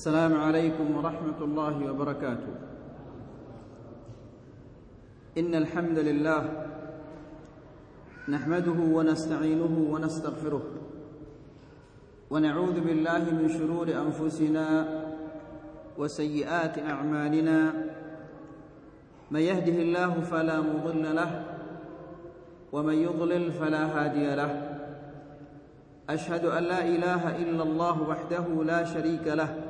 السلام عليكم ورحمة الله وبركاته. إن الحمد لله نحمده ونستعينه ونستغفره ونعوذ بالله من شرور أنفسنا وسيئات أعمالنا. من يهده الله فلا مضل له ومن يضلل فلا هادي له. أشهد أن لا إله إلا الله وحده لا شريك له.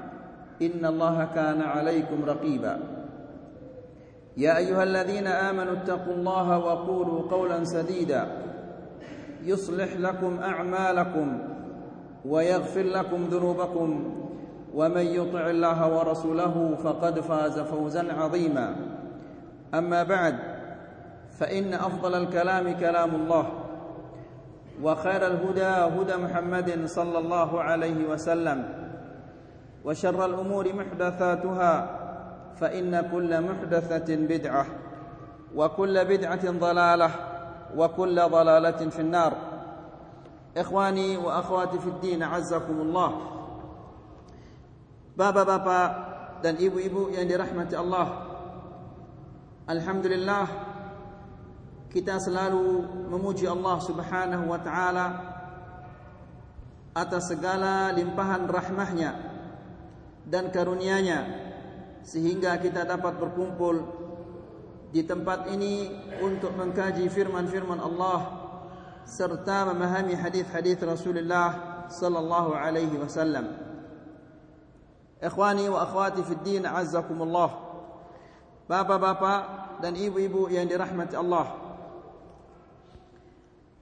إن الله كان عليكم رقيبا. يا أيها الذين آمنوا اتقوا الله وقولوا قولا سديدا. يصلح لكم أعمالكم ويغفر لكم ذنوبكم. ومن يطع الله ورسوله فقد فاز فوزا عظيما. أما بعد فإن أفضل الكلام كلام الله وخير الهدى هدى محمد صلى الله عليه وسلم. وشر الأمور محدثاتها فإن كل محدثة بدعة وكل بدعة ضلالة وكل ضلالة في النار. إخواني وأخواتي في الدين عزكم الله. بابا بابا دان إبو إبو يعني رحمة الله الحمد لله kita selalu memuji Allah Subhanahu wa taala atas segala limpahan rahmahnya. Dan karunia-Nya sehingga kita dapat berkumpul di tempat ini untuk mengkaji firman-firman Allah serta memahami hadis-hadis Rasulullah sallallahu alaihi wasallam. Ikhwani wa akhwati fid din azzakumullah. Bapak-bapak dan ibu-ibu yang dirahmati Allah.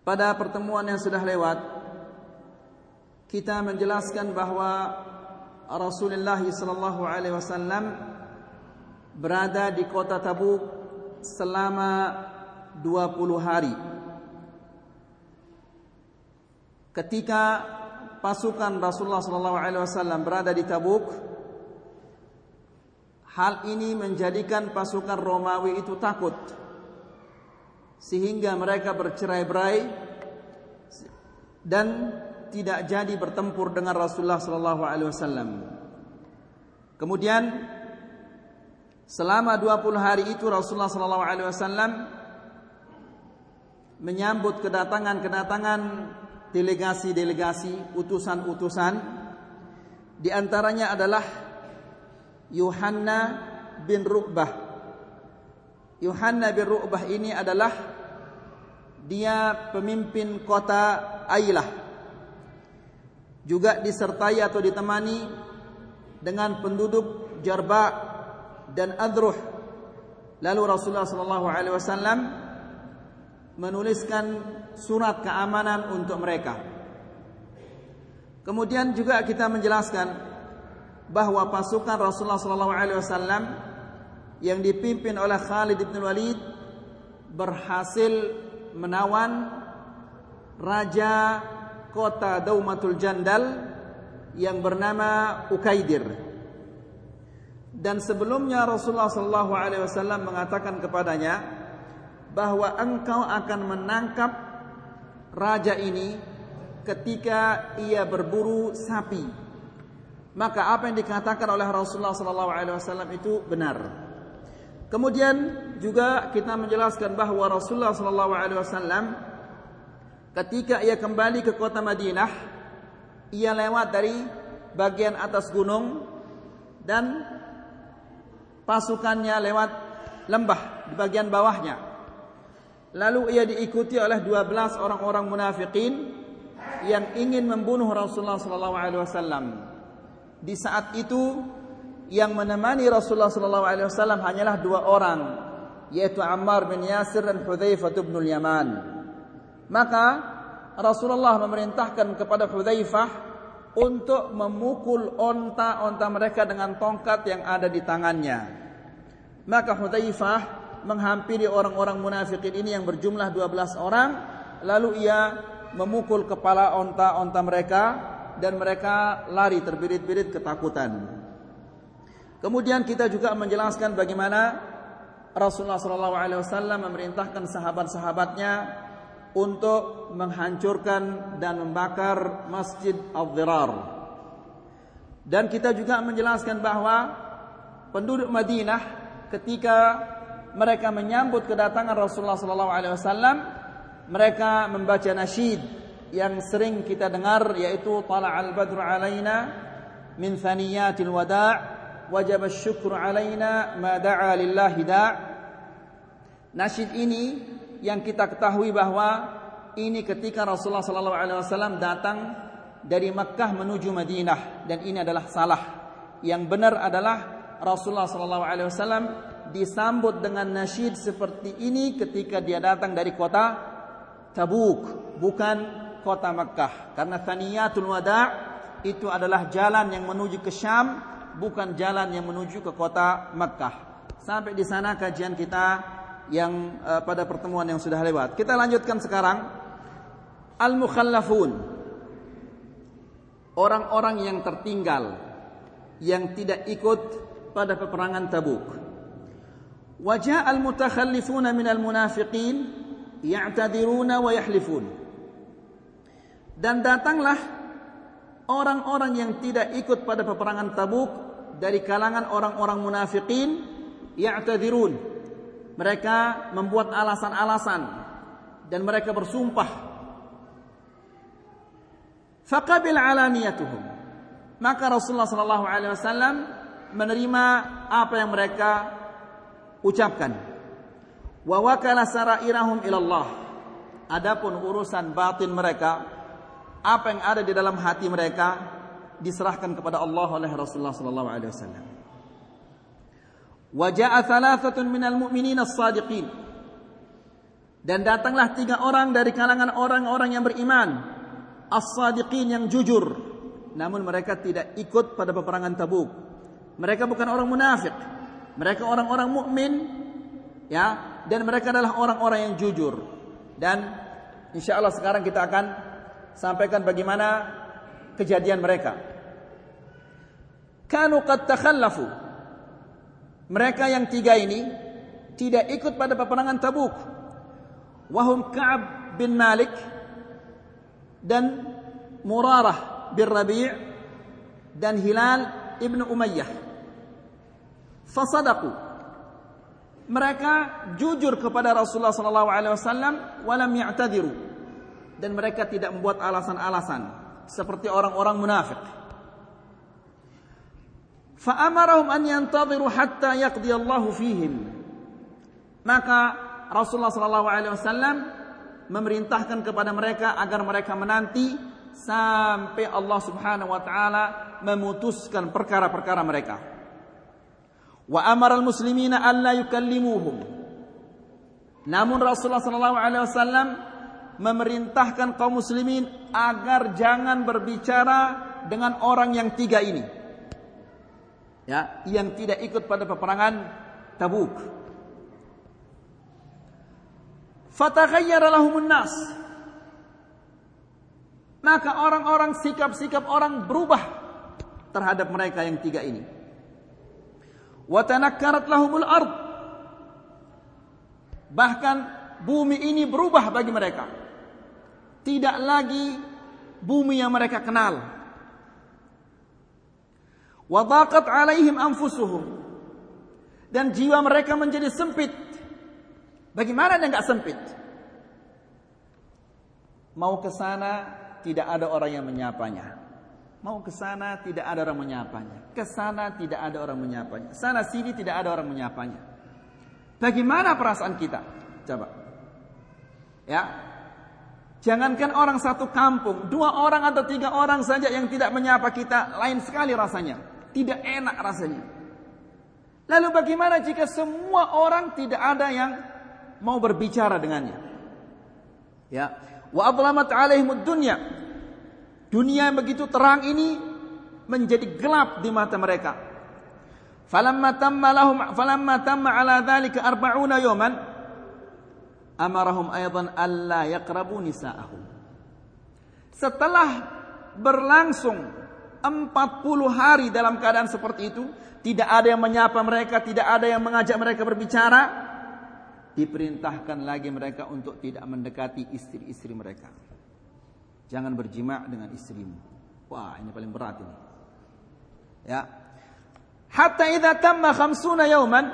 Pada pertemuan yang sudah lewat kita menjelaskan bahwa Rasulullah sallallahu alaihi wasallam berada di kota Tabuk selama 20 hari. Ketika pasukan Rasulullah sallallahu alaihi wasallam berada di Tabuk, hal ini menjadikan pasukan Romawi itu takut sehingga mereka bercerai-berai dan tidak jadi bertempur dengan Rasulullah sallallahu alaihi wasallam. Kemudian selama 20 hari itu Rasulullah sallallahu alaihi wasallam menyambut kedatangan-kedatangan delegasi-delegasi, utusan-utusan di antaranya adalah Yohanna bin Ru'bah. Yohanna bin Ru'bah ini adalah dia pemimpin kota Ailah juga disertai atau ditemani dengan penduduk Jarba dan Adruh. Lalu Rasulullah sallallahu alaihi wasallam menuliskan surat keamanan untuk mereka. Kemudian juga kita menjelaskan bahwa pasukan Rasulullah sallallahu alaihi wasallam yang dipimpin oleh Khalid bin Walid berhasil menawan raja kota Daumatul Jandal yang bernama Ukaidir. Dan sebelumnya Rasulullah sallallahu alaihi wasallam mengatakan kepadanya bahwa engkau akan menangkap raja ini ketika ia berburu sapi. Maka apa yang dikatakan oleh Rasulullah sallallahu alaihi wasallam itu benar. Kemudian juga kita menjelaskan bahwa Rasulullah sallallahu alaihi wasallam Ketika ia kembali ke kota Madinah, ia lewat dari bagian atas gunung dan pasukannya lewat lembah di bagian bawahnya. Lalu ia diikuti oleh 12 orang-orang munafikin yang ingin membunuh Rasulullah sallallahu alaihi wasallam. Di saat itu yang menemani Rasulullah sallallahu alaihi wasallam hanyalah dua orang, yaitu Ammar bin Yasir dan Hudzaifah bin Yaman. Maka Rasulullah memerintahkan kepada Hudzaifah untuk memukul onta-onta mereka dengan tongkat yang ada di tangannya. Maka Hudzaifah menghampiri orang-orang munafikin ini yang berjumlah 12 orang, lalu ia memukul kepala onta-onta mereka dan mereka lari terbirit-birit ketakutan. Kemudian kita juga menjelaskan bagaimana Rasulullah SAW memerintahkan sahabat-sahabatnya untuk menghancurkan dan membakar Masjid Al-Dhirar. Dan kita juga menjelaskan bahwa penduduk Madinah ketika mereka menyambut kedatangan Rasulullah SAW, mereka membaca nasyid yang sering kita dengar yaitu Tala'al Badru alaina min thaniyatil wada' wajib syukur alaina ma da'a lillahi da' Nasyid ini yang kita ketahui bahwa ini ketika Rasulullah sallallahu alaihi wasallam datang dari Makkah menuju Madinah dan ini adalah salah. Yang benar adalah Rasulullah sallallahu alaihi wasallam disambut dengan nasyid seperti ini ketika dia datang dari kota Tabuk, bukan kota Makkah. Karena Thaniyatul Wada' itu adalah jalan yang menuju ke Syam bukan jalan yang menuju ke kota Makkah. Sampai di sana kajian kita yang uh, pada pertemuan yang sudah lewat. Kita lanjutkan sekarang al-mukhallafun. Orang-orang yang tertinggal yang tidak ikut pada peperangan Tabuk. Wajah al-mutakhallifuna minal munafiqin ya'tadiruna wa yahlifun. Dan datanglah orang-orang yang tidak ikut pada peperangan Tabuk dari kalangan orang-orang munafikin ya'tadirun mereka membuat alasan-alasan dan mereka bersumpah. Faqabil alaniyatuhum. Maka Rasulullah sallallahu alaihi wasallam menerima apa yang mereka ucapkan. Wa wakala sarairahum ilallah. Adapun urusan batin mereka apa yang ada di dalam hati mereka diserahkan kepada Allah oleh Rasulullah sallallahu alaihi wasallam. Wa jaa thalathatun minal mu'minin as-sadiqin. Dan datanglah tiga orang dari kalangan orang-orang yang beriman, as-sadiqin yang jujur. Namun mereka tidak ikut pada peperangan Tabuk. Mereka bukan orang munafik. Mereka orang-orang mukmin ya, dan mereka adalah orang-orang yang jujur. Dan insya Allah sekarang kita akan sampaikan bagaimana kejadian mereka. Kanu qad takhallafu. Mereka yang tiga ini tidak ikut pada peperangan Tabuk. Wahum Ka'ab bin Malik dan Murarah bin Rabi' dan Hilal ibnu Umayyah. Fasadaku. Mereka jujur kepada Rasulullah sallallahu alaihi wasallam walam ya'tadiru dan mereka tidak membuat alasan-alasan seperti orang-orang munafik. Fa'amarahum an yantadhiru hatta yaqdi Allah fihim. Maka Rasulullah wasallam memerintahkan kepada mereka agar mereka menanti sampai Allah Subhanahu wa taala memutuskan perkara-perkara mereka. Wa amara al-muslimina yukallimuhum. Namun Rasulullah wasallam memerintahkan kaum muslimin agar jangan berbicara dengan orang yang tiga ini. Ya, yang tidak ikut pada peperangan Tabuk. Fataghayyara lahumun nas. Maka orang-orang sikap-sikap orang berubah terhadap mereka yang tiga ini. Wa lahumul ard. Bahkan bumi ini berubah bagi mereka tidak lagi bumi yang mereka kenal. Wadaqat alaihim anfusuhum. Dan jiwa mereka menjadi sempit. Bagaimana dia enggak sempit? Mau ke sana tidak ada orang yang menyapanya. Mau ke sana tidak ada orang menyapanya. Ke sana tidak ada orang menyapanya. Sana sini tidak ada orang menyapanya. Bagaimana perasaan kita? Coba. Ya, Jangankan orang satu kampung, dua orang atau tiga orang saja yang tidak menyapa kita, lain sekali rasanya. Tidak enak rasanya. Lalu bagaimana jika semua orang tidak ada yang mau berbicara dengannya? Ya, wa ablamat alaihimud dunya. Dunia yang begitu terang ini menjadi gelap di mata mereka. Falamma tamma lahum falamma tamma ala dhalika arba'una yawman amarahum aidan alla yaqrabu nisa'ahum. Setelah berlangsung 40 hari dalam keadaan seperti itu, tidak ada yang menyapa mereka, tidak ada yang mengajak mereka berbicara, diperintahkan lagi mereka untuk tidak mendekati istri-istri mereka. Jangan berjima dengan istrimu. Wah, ini paling berat ini. Ya. Hatta idza tamma khamsuna yawman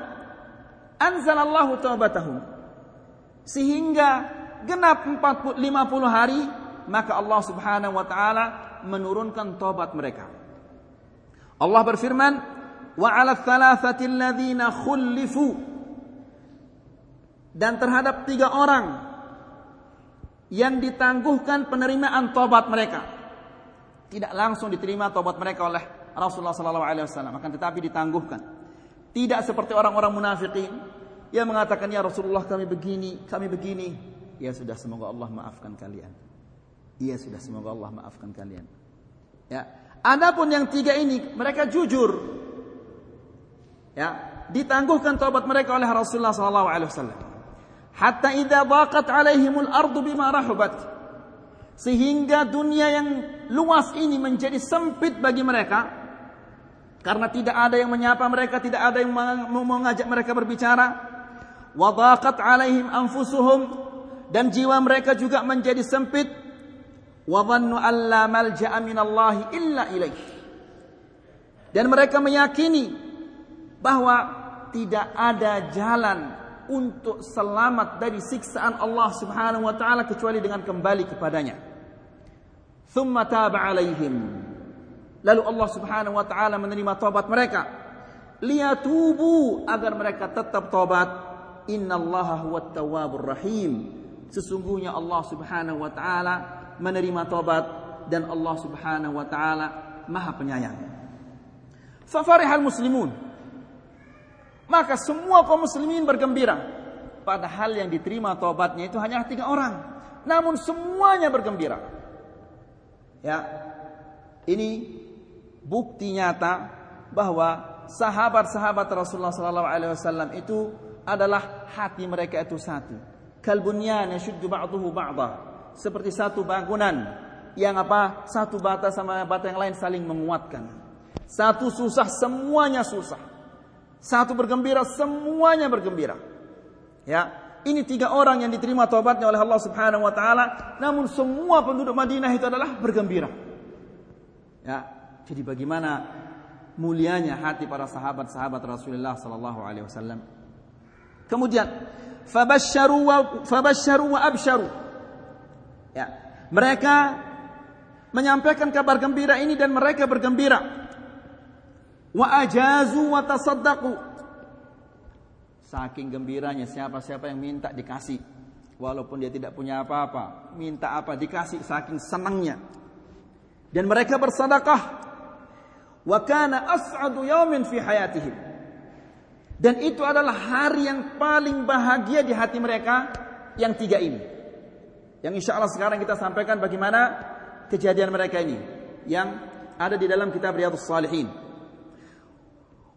anzalallahu taubatahum. Sehingga genap 40 50 hari maka Allah Subhanahu wa taala menurunkan taubat mereka. Allah berfirman, "Wa 'ala thalathati alladziina khulifu" Dan terhadap tiga orang yang ditangguhkan penerimaan tobat mereka. Tidak langsung diterima tobat mereka oleh Rasulullah sallallahu alaihi wasallam, akan tetapi ditangguhkan. Tidak seperti orang-orang munafikin yang mengatakan ya Rasulullah kami begini, kami begini. Ya sudah semoga Allah maafkan kalian. Ya sudah semoga Allah maafkan kalian. Ya. Adapun yang tiga ini mereka jujur. Ya, ditangguhkan tobat mereka oleh Rasulullah sallallahu alaihi wasallam. Hatta idza daqat alaihimul ardu bima rahubat. Sehingga dunia yang luas ini menjadi sempit bagi mereka. Karena tidak ada yang menyapa mereka tidak ada yang mengajak mereka berbicara. Wa daqat alaihim anfusuhum. Dan jiwa mereka juga menjadi sempit dan mereka meyakini bahwa tidak ada jalan untuk selamat dari siksaan Allah Subhanahu wa taala kecuali dengan kembali kepadanya. Thumma taba alaihim. Lalu Allah Subhanahu wa taala menerima taubat mereka. Liyatubu agar mereka tetap taubat. Innallaha huwat tawwabur rahim. Sesungguhnya Allah Subhanahu wa taala menerima taubat dan Allah Subhanahu wa taala Maha Penyayang. Fafarihal muslimun maka semua kaum muslimin bergembira. Padahal yang diterima tobatnya itu hanya tiga orang. Namun semuanya bergembira. Ya, ini bukti nyata bahwa sahabat-sahabat Rasulullah SAW itu adalah hati mereka itu satu. Kalbunyan yashuddu ba'duhu ba'dah. Seperti satu bangunan yang apa? Satu bata sama bata yang lain saling menguatkan. Satu susah semuanya susah. Satu bergembira, semuanya bergembira. Ya, ini tiga orang yang diterima taubatnya oleh Allah Subhanahu wa taala, namun semua penduduk Madinah itu adalah bergembira. Ya, jadi bagaimana mulianya hati para sahabat-sahabat Rasulullah sallallahu alaihi wasallam. Kemudian fabasyaru wa fabasyaru wa absyaru. Ya, mereka menyampaikan kabar gembira ini dan mereka bergembira. Wa ajazu wa tasaddaqu. Saking gembiranya siapa-siapa yang minta dikasih. Walaupun dia tidak punya apa-apa minta apa dikasih saking senangnya. Dan mereka bersedekah. Wa kana as'adu yawmin fi hayatihim. Dan itu adalah hari yang paling bahagia di hati mereka yang tiga ini yang insya Allah sekarang kita sampaikan bagaimana kejadian mereka ini yang ada di dalam kitab Riyadhus Salihin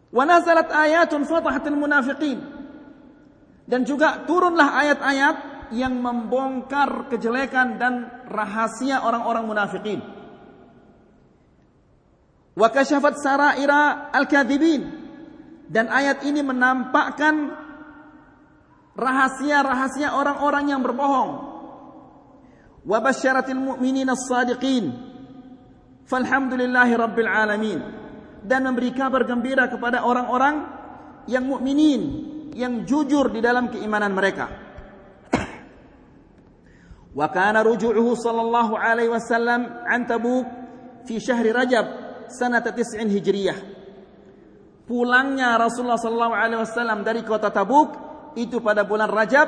Wa nazalat ayatun fatahatil munafiqin. Dan juga turunlah ayat-ayat yang membongkar kejelekan dan rahasia orang-orang munafikin. Wa saraira al-kadzibin. Dan ayat ini menampakkan rahasia-rahasia orang-orang yang berbohong. Wa basyaratil mu'minin as-sadiqin. Falhamdulillahi rabbil alamin dan memberi kabar gembira kepada orang-orang yang mukminin, yang jujur di dalam keimanan mereka. Wa kana ruju'uhu sallallahu alaihi wasallam an Tabuk fi syahri Rajab sanata 9 Hijriyah. Pulangnya Rasulullah sallallahu alaihi wasallam dari kota Tabuk itu pada bulan Rajab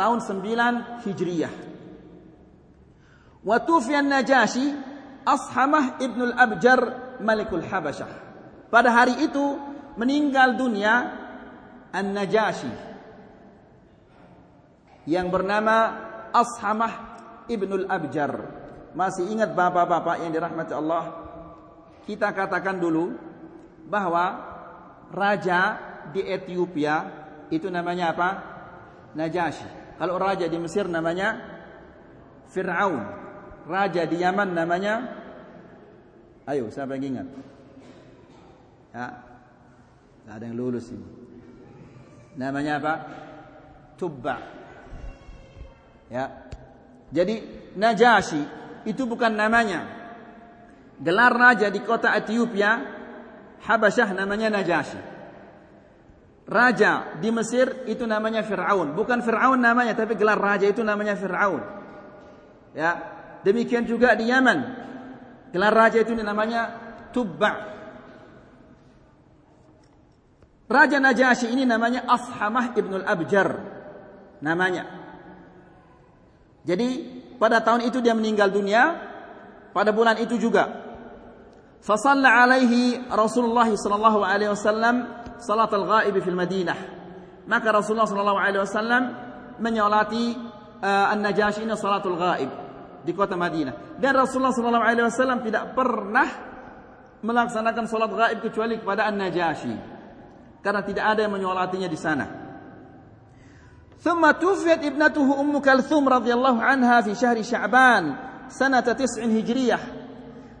tahun 9 Hijriyah. Wa tufiya Najashi Ashamah ibn al-Abjar Malikul Habasyah. Pada hari itu meninggal dunia An-Najashi yang bernama Ashamah Ibnul Abjar masih ingat bapak-bapak yang dirahmati Allah, kita katakan dulu bahwa raja di Ethiopia itu namanya apa? Najasyi. Kalau raja di Mesir namanya Fir'aun. Raja di Yaman namanya Ayo, siapa yang ingat? Ya. Tidak ada yang lulus ini. Namanya apa? Tubba. Ya. Jadi Najasyi itu bukan namanya. Gelar raja di kota Ethiopia, Habasyah namanya Najasyi. Raja di Mesir itu namanya Fir'aun. Bukan Fir'aun namanya, tapi gelar raja itu namanya Fir'aun. Ya, demikian juga di Yaman. Gelar raja itu namanya Tubba. Raja Najasyi ini namanya Ashamah ibnul Abjar. Namanya. Jadi pada tahun itu dia meninggal dunia pada bulan itu juga. Fasalla alaihi Rasulullah sallallahu alaihi wasallam salat al-ghaib fil Madinah. Maka Rasulullah sallallahu alaihi wasallam menyolati uh, An-Najasyi ini salatul ghaib di kota Madinah. Dan Rasulullah sallallahu alaihi wasallam tidak pernah melaksanakan salat ghaib kecuali kepada An-Najasyi. Karena tidak ada yang menyolatinya di sana. ثم توفيت ابنته أم كلثوم رضي الله عنها في شهر شعبان سنة تسع هجرية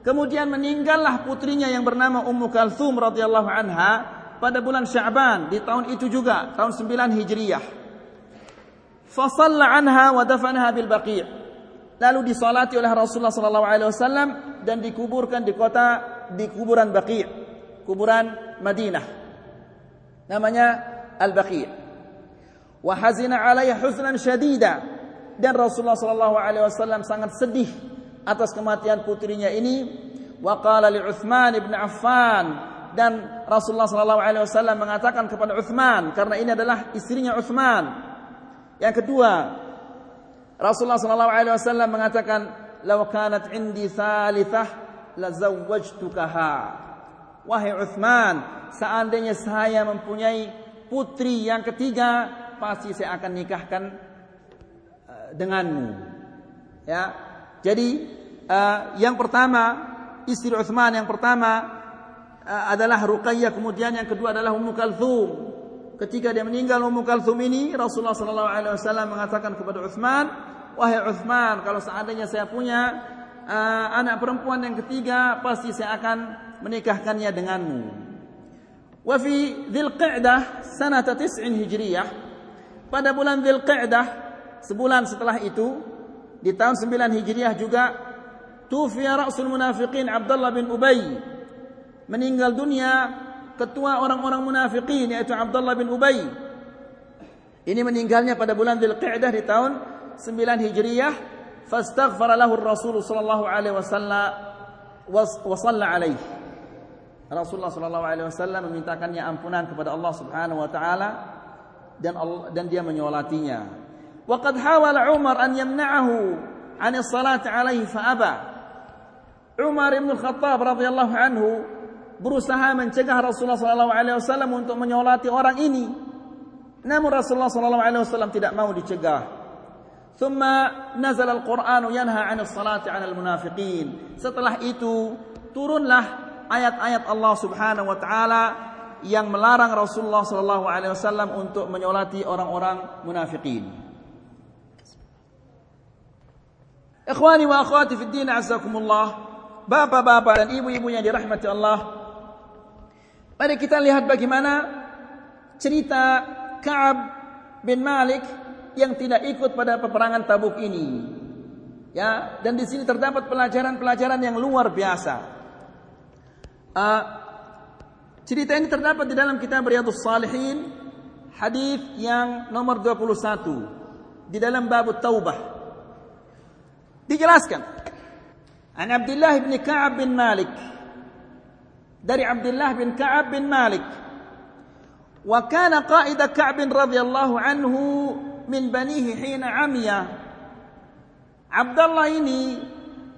Kemudian meninggallah putrinya yang bernama Ummu Kalthum radhiyallahu anha pada bulan Sya'ban di tahun itu juga, tahun 9 Hijriyah. Fasalla anha wa dafanaha bil Baqi'. Lalu disolati oleh Rasulullah sallallahu alaihi wasallam dan dikuburkan di kota di kuburan Baqi', kuburan Madinah. Namanya Al-Baqi'. wa hazina alaihi syadida dan Rasulullah sallallahu alaihi wasallam sangat sedih atas kematian putrinya ini wa qala li Utsman ibn Affan dan Rasulullah sallallahu alaihi wasallam mengatakan kepada Utsman karena ini adalah istrinya Utsman yang kedua Rasulullah sallallahu alaihi wasallam mengatakan law kanat indi thalithah la zawwajtukaha wahai Utsman seandainya saya mempunyai putri yang ketiga pasti saya akan nikahkan uh, denganmu. Ya. Jadi uh, yang pertama istri Utsman yang pertama uh, adalah Ruqayyah kemudian yang kedua adalah Ummu Kalthum. Ketika dia meninggal Ummu Kalthum ini Rasulullah sallallahu alaihi wasallam mengatakan kepada Utsman, "Wahai Utsman, kalau seandainya saya punya uh, anak perempuan yang ketiga, pasti saya akan menikahkannya denganmu." Wa fi Dzulqa'dah sanata 9 Hijriyah pada bulan Dzulqa'dah sebulan setelah itu di tahun 9 Hijriah juga tufiya rasul munafiqin Abdullah bin Ubay meninggal dunia ketua orang-orang munafiqin yaitu Abdullah bin Ubay ini meninggalnya pada bulan Dzulqa'dah di tahun 9 Hijriah fastaghfara lahu Rasul sallallahu alaihi wasallam wa shalla alaihi Rasulullah sallallahu alaihi wasallam memintakannya ampunan kepada Allah Subhanahu wa taala dan Allah, dan dia menyolatinya. Wa qad hawala Umar an yamna'ahu 'an as-salat 'alaihi fa aba. Umar bin Khattab radhiyallahu anhu berusaha mencegah Rasulullah sallallahu alaihi wasallam untuk menyolati orang ini. Namun Rasulullah sallallahu alaihi wasallam tidak mau dicegah. ثم نزل القرآن ينهى عن الصلاة على المنافقين. Setelah itu turunlah ayat-ayat Allah Subhanahu wa taala yang melarang Rasulullah sallallahu alaihi wasallam untuk menyolati orang-orang munafikin. Ikhwani wa akhwati fi din azakumullah. Bapak-bapak dan ibu-ibu yang dirahmati Allah. Mari kita lihat bagaimana cerita Ka'ab bin Malik yang tidak ikut pada peperangan Tabuk ini. Ya, dan di sini terdapat pelajaran-pelajaran yang luar biasa. Uh, Cerita ini terdapat di dalam kitab Riyadhus Salihin hadis yang nomor 21 di dalam bab Taubah. Dijelaskan An Abdullah bin Ka'ab bin Malik dari Abdullah bin Ka'ab bin Malik wa kana qa'id Ka'ab radhiyallahu anhu min banihi hina amiya Abdullah ini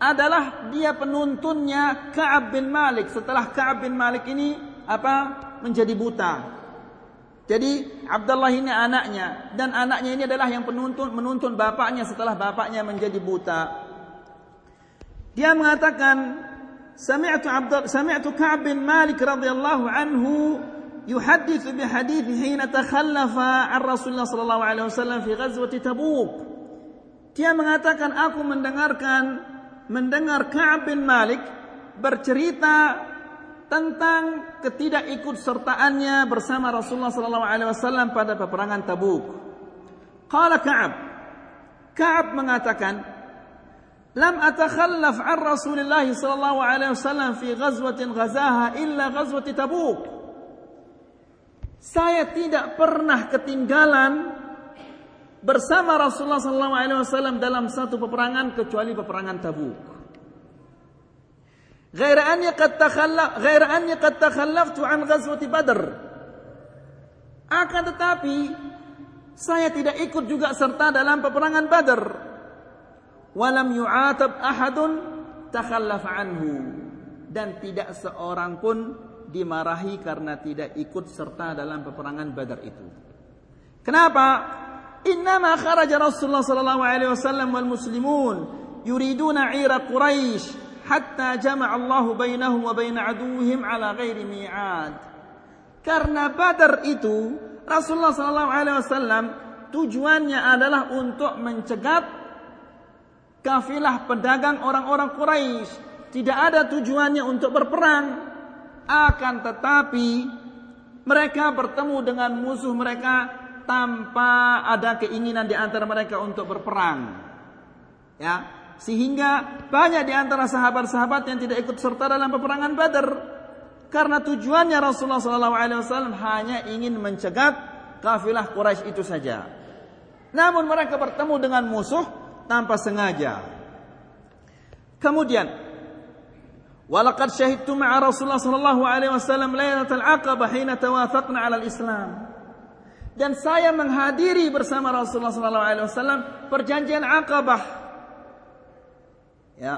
adalah dia penuntunnya Ka'ab bin Malik setelah Ka'ab bin Malik ini apa menjadi buta. Jadi Abdullah ini anaknya dan anaknya ini adalah yang penuntun menuntun bapaknya setelah bapaknya menjadi buta. Dia mengatakan, "Sami'tu Abdul sami'tu Ka'b bin Malik radhiyallahu anhu يحدث بحديث حين تخلف عن رسول الله صلى الله عليه وسلم في غزوة تبوك dia mengatakan aku mendengarkan mendengar Ka'ab bin Malik bercerita tentang ketidakikut sertaannya bersama Rasulullah sallallahu alaihi wasallam pada peperangan Tabuk. Qala Ka'ab Ka'ab mengatakan Lam atakhallaf an Rasulullah sallallahu alaihi wasallam fi ghazwatin ghazaha illa ghazwati Tabuk. Saya tidak pernah ketinggalan bersama Rasulullah SAW dalam satu peperangan kecuali peperangan Tabuk. غير أني قد تخلف غير أني قد تخلفت عن غزوة بدر. Akan tetapi saya tidak ikut juga serta dalam peperangan Badar. Walam yu'atab ahadun takhallaf anhu dan tidak seorang pun dimarahi karena tidak ikut serta dalam peperangan Badar itu. Kenapa? Innama kharaja Rasulullah sallallahu alaihi wasallam wal muslimun yuriduna 'ira Quraisy hatta jama'a Allah bainahum wa bain aduwwihim ala ghairi mi'ad. Karena Badar itu Rasulullah sallallahu alaihi wasallam tujuannya adalah untuk mencegat kafilah pedagang orang-orang Quraisy. Tidak ada tujuannya untuk berperang. Akan tetapi mereka bertemu dengan musuh mereka tanpa ada keinginan di antara mereka untuk berperang. Ya, sehingga banyak di antara sahabat-sahabat yang tidak ikut serta dalam peperangan Badar karena tujuannya Rasulullah SAW hanya ingin mencegat kafilah Quraisy itu saja. Namun mereka bertemu dengan musuh tanpa sengaja. Kemudian Walakad syahidtu ma'a Rasulullah sallallahu alaihi wasallam lailatul aqabah hina tawafaqna 'ala al-Islam. Dan saya menghadiri bersama Rasulullah sallallahu alaihi wasallam perjanjian Aqabah. Ya,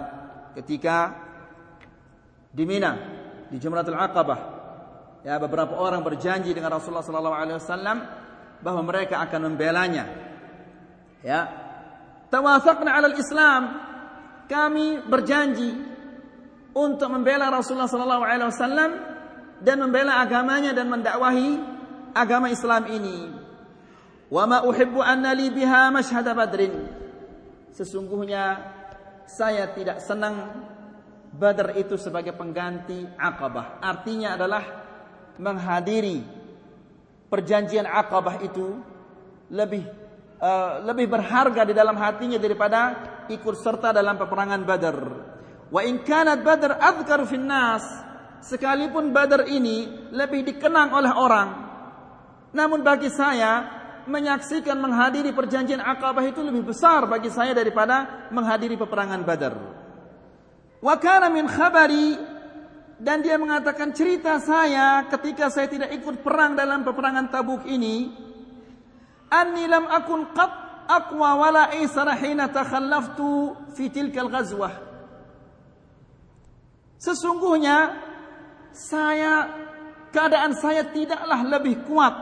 ketika di Mina, di Jumratul Aqabah. Ya, beberapa orang berjanji dengan Rasulullah sallallahu alaihi wasallam bahwa mereka akan membelanya. Ya. Tawafaqna 'ala al-Islam. Kami berjanji untuk membela Rasulullah sallallahu alaihi wasallam dan membela agamanya dan mendakwahi agama Islam ini. Wa ma uhibbu anna li biha badrin. Sesungguhnya saya tidak senang Badar itu sebagai pengganti Aqabah. Artinya adalah menghadiri perjanjian Aqabah itu lebih uh, lebih berharga di dalam hatinya daripada ikut serta dalam peperangan Badar. Wa in kanat Badr adhkar fin nas, sekalipun Badar ini lebih dikenang oleh orang. Namun bagi saya menyaksikan menghadiri perjanjian Aqabah itu lebih besar bagi saya daripada menghadiri peperangan Badar. Wa kana min khabari dan dia mengatakan cerita saya ketika saya tidak ikut perang dalam peperangan Tabuk ini anni lam akun qat aqwa wala aisara hina takhallaftu fi tilka al-ghazwah Sesungguhnya saya keadaan saya tidaklah lebih kuat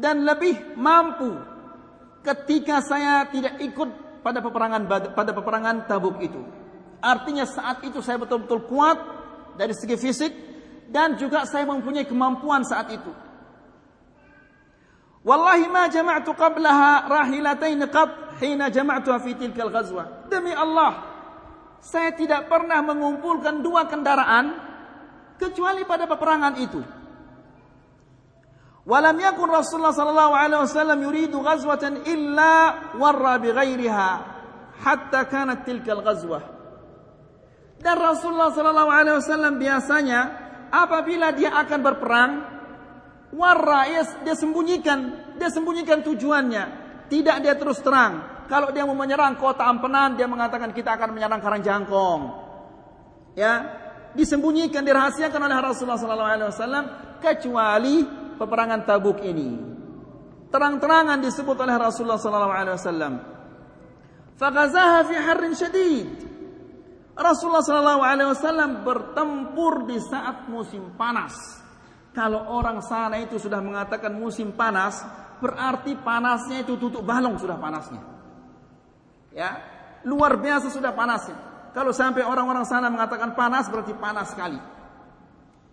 dan lebih mampu ketika saya tidak ikut pada peperangan pada peperangan Tabuk itu. Artinya saat itu saya betul-betul kuat dari segi fisik dan juga saya mempunyai kemampuan saat itu. Wallahi ma jama'tu qablaha rahilatain qat hina jama'tuha fi tilkal ghazwah. Demi Allah, saya tidak pernah mengumpulkan dua kendaraan kecuali pada peperangan itu. Walam yakun Rasulullah sallallahu alaihi wasallam yuridu ghazwatan illa warra bi ghairiha hatta kanat tilkal ghazwah. Dan Rasulullah sallallahu alaihi wasallam biasanya apabila dia akan berperang warra dia sembunyikan, dia sembunyikan tujuannya, tidak dia terus terang. Kalau dia mau menyerang kota Ampenan, dia mengatakan kita akan menyerang Karangjangkong. Ya, disembunyikan, dirahasiakan oleh Rasulullah SAW kecuali peperangan Tabuk ini. Terang-terangan disebut oleh Rasulullah SAW. Fagazaha fi harrin syadid. Rasulullah SAW bertempur di saat musim panas. Kalau orang sana itu sudah mengatakan musim panas, berarti panasnya itu tutup balong sudah panasnya. Ya, luar biasa sudah panasnya. Kalau sampai orang-orang sana mengatakan panas berarti panas sekali.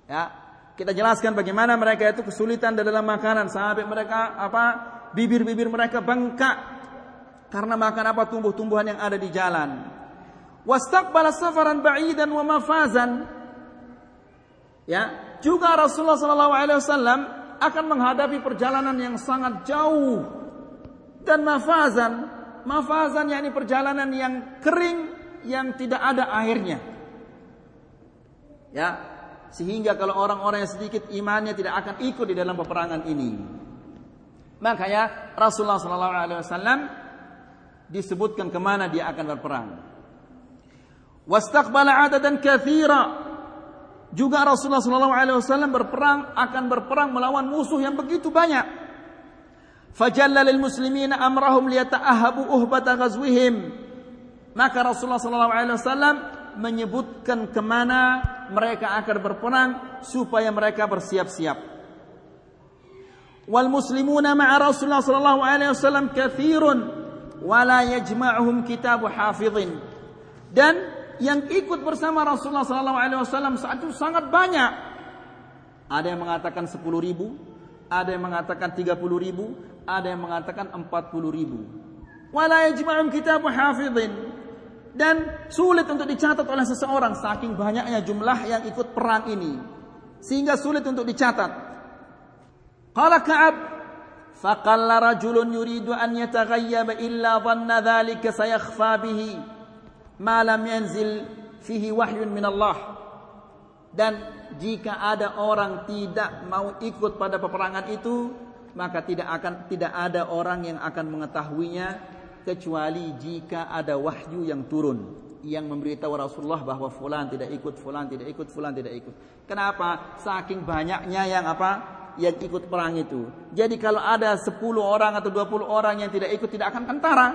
Ya, kita jelaskan bagaimana mereka itu kesulitan dalam makanan sampai mereka apa bibir-bibir mereka bengkak karena makan apa tumbuh-tumbuhan yang ada di jalan. Wastaqbala safaran ba'idan wa mafazan. Ya, juga Rasulullah sallallahu alaihi wasallam akan menghadapi perjalanan yang sangat jauh dan mafazan. Mafazan yakni perjalanan yang kering yang tidak ada airnya. Ya, sehingga kalau orang-orang yang sedikit imannya tidak akan ikut di dalam peperangan ini. Makanya Rasulullah sallallahu alaihi wasallam disebutkan ke mana dia akan berperang. Wastaqbala adadan katsira. Juga Rasulullah sallallahu alaihi wasallam berperang akan berperang melawan musuh yang begitu banyak. Fajalla lil muslimina amrahum liyata'ahabu uhbata ghazwihim. Maka Rasulullah sallallahu alaihi wasallam menyebutkan ke mana mereka akan berperang supaya mereka bersiap-siap. Wal muslimuna ma'a Rasulullah sallallahu alaihi wasallam katsirun wala yajma'uhum kitabu hafizin. Dan yang ikut bersama Rasulullah sallallahu alaihi wasallam saat itu sangat banyak. Ada yang mengatakan 10 ribu, ada yang mengatakan 30 ribu, ada yang mengatakan 40 ribu. Wala yajma'um kitabu hafidhin. Dan sulit untuk dicatat oleh seseorang saking banyaknya jumlah yang ikut perang ini. Sehingga sulit untuk dicatat. Qala Ka'ab faqalla rajulun yuridu an yataghayyaba illa dhanna dhalika sayakhfa bihi ma lam yanzil fihi wahyun min Allah. Dan jika ada orang tidak mau ikut pada peperangan itu, maka tidak akan tidak ada orang yang akan mengetahuinya kecuali jika ada wahyu yang turun yang memberitahu Rasulullah bahwa fulan tidak ikut fulan tidak ikut fulan tidak ikut kenapa saking banyaknya yang apa yang ikut perang itu. Jadi kalau ada 10 orang atau 20 orang yang tidak ikut tidak akan kentara.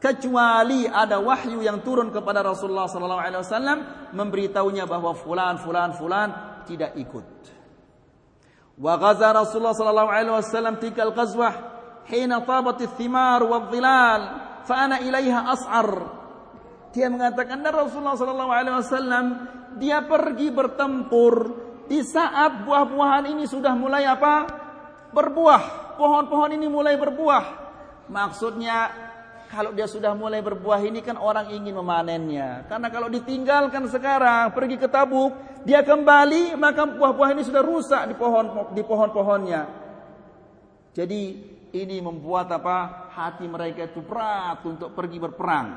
Kecuali ada wahyu yang turun kepada Rasulullah sallallahu alaihi wasallam memberitahunya bahwa fulan fulan fulan tidak ikut. Wa ghaza Rasulullah sallallahu alaihi wasallam tilka al-ghazwah hina tabat ath-thimar wadh-dhilal fa ana ilaiha as'ar. Dia mengatakan dan Rasulullah sallallahu alaihi wasallam dia pergi bertempur di saat buah-buahan ini sudah mulai apa? Berbuah. Pohon-pohon ini mulai berbuah. Maksudnya kalau dia sudah mulai berbuah ini kan orang ingin memanennya. Karena kalau ditinggalkan sekarang pergi ke Tabuk, dia kembali maka buah-buah ini sudah rusak di pohon di pohon-pohonnya. Jadi ini membuat apa? Hati mereka itu berat untuk pergi berperang.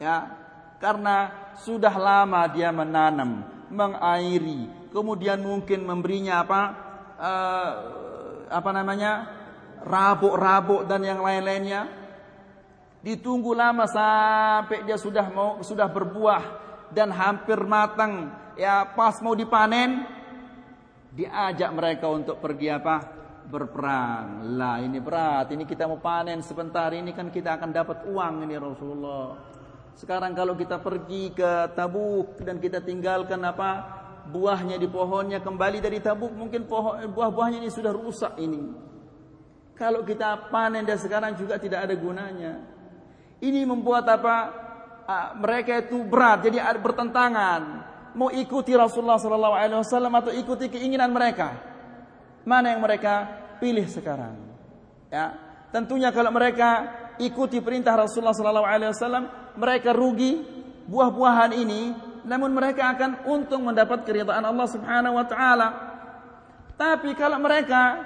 Ya, karena sudah lama dia menanam, mengairi, kemudian mungkin memberinya apa uh, apa namanya rabuk-rabuk dan yang lain-lainnya ditunggu lama sampai dia sudah mau sudah berbuah dan hampir matang. Ya pas mau dipanen diajak mereka untuk pergi apa? Berperang. Lah ini berat. Ini kita mau panen sebentar ini kan kita akan dapat uang ini Rasulullah. Sekarang kalau kita pergi ke Tabuk dan kita tinggalkan apa? Buahnya di pohonnya kembali dari Tabuk mungkin pohon buah-buahnya ini sudah rusak ini. Kalau kita panen dan sekarang juga tidak ada gunanya. Ini membuat apa? mereka itu berat jadi bertentangan. Mau ikuti Rasulullah sallallahu alaihi wasallam atau ikuti keinginan mereka? Mana yang mereka pilih sekarang? Ya, tentunya kalau mereka ikuti perintah Rasulullah sallallahu alaihi wasallam, mereka rugi buah-buahan ini namun mereka akan untung mendapat keridhaan Allah Subhanahu wa taala. Tapi kalau mereka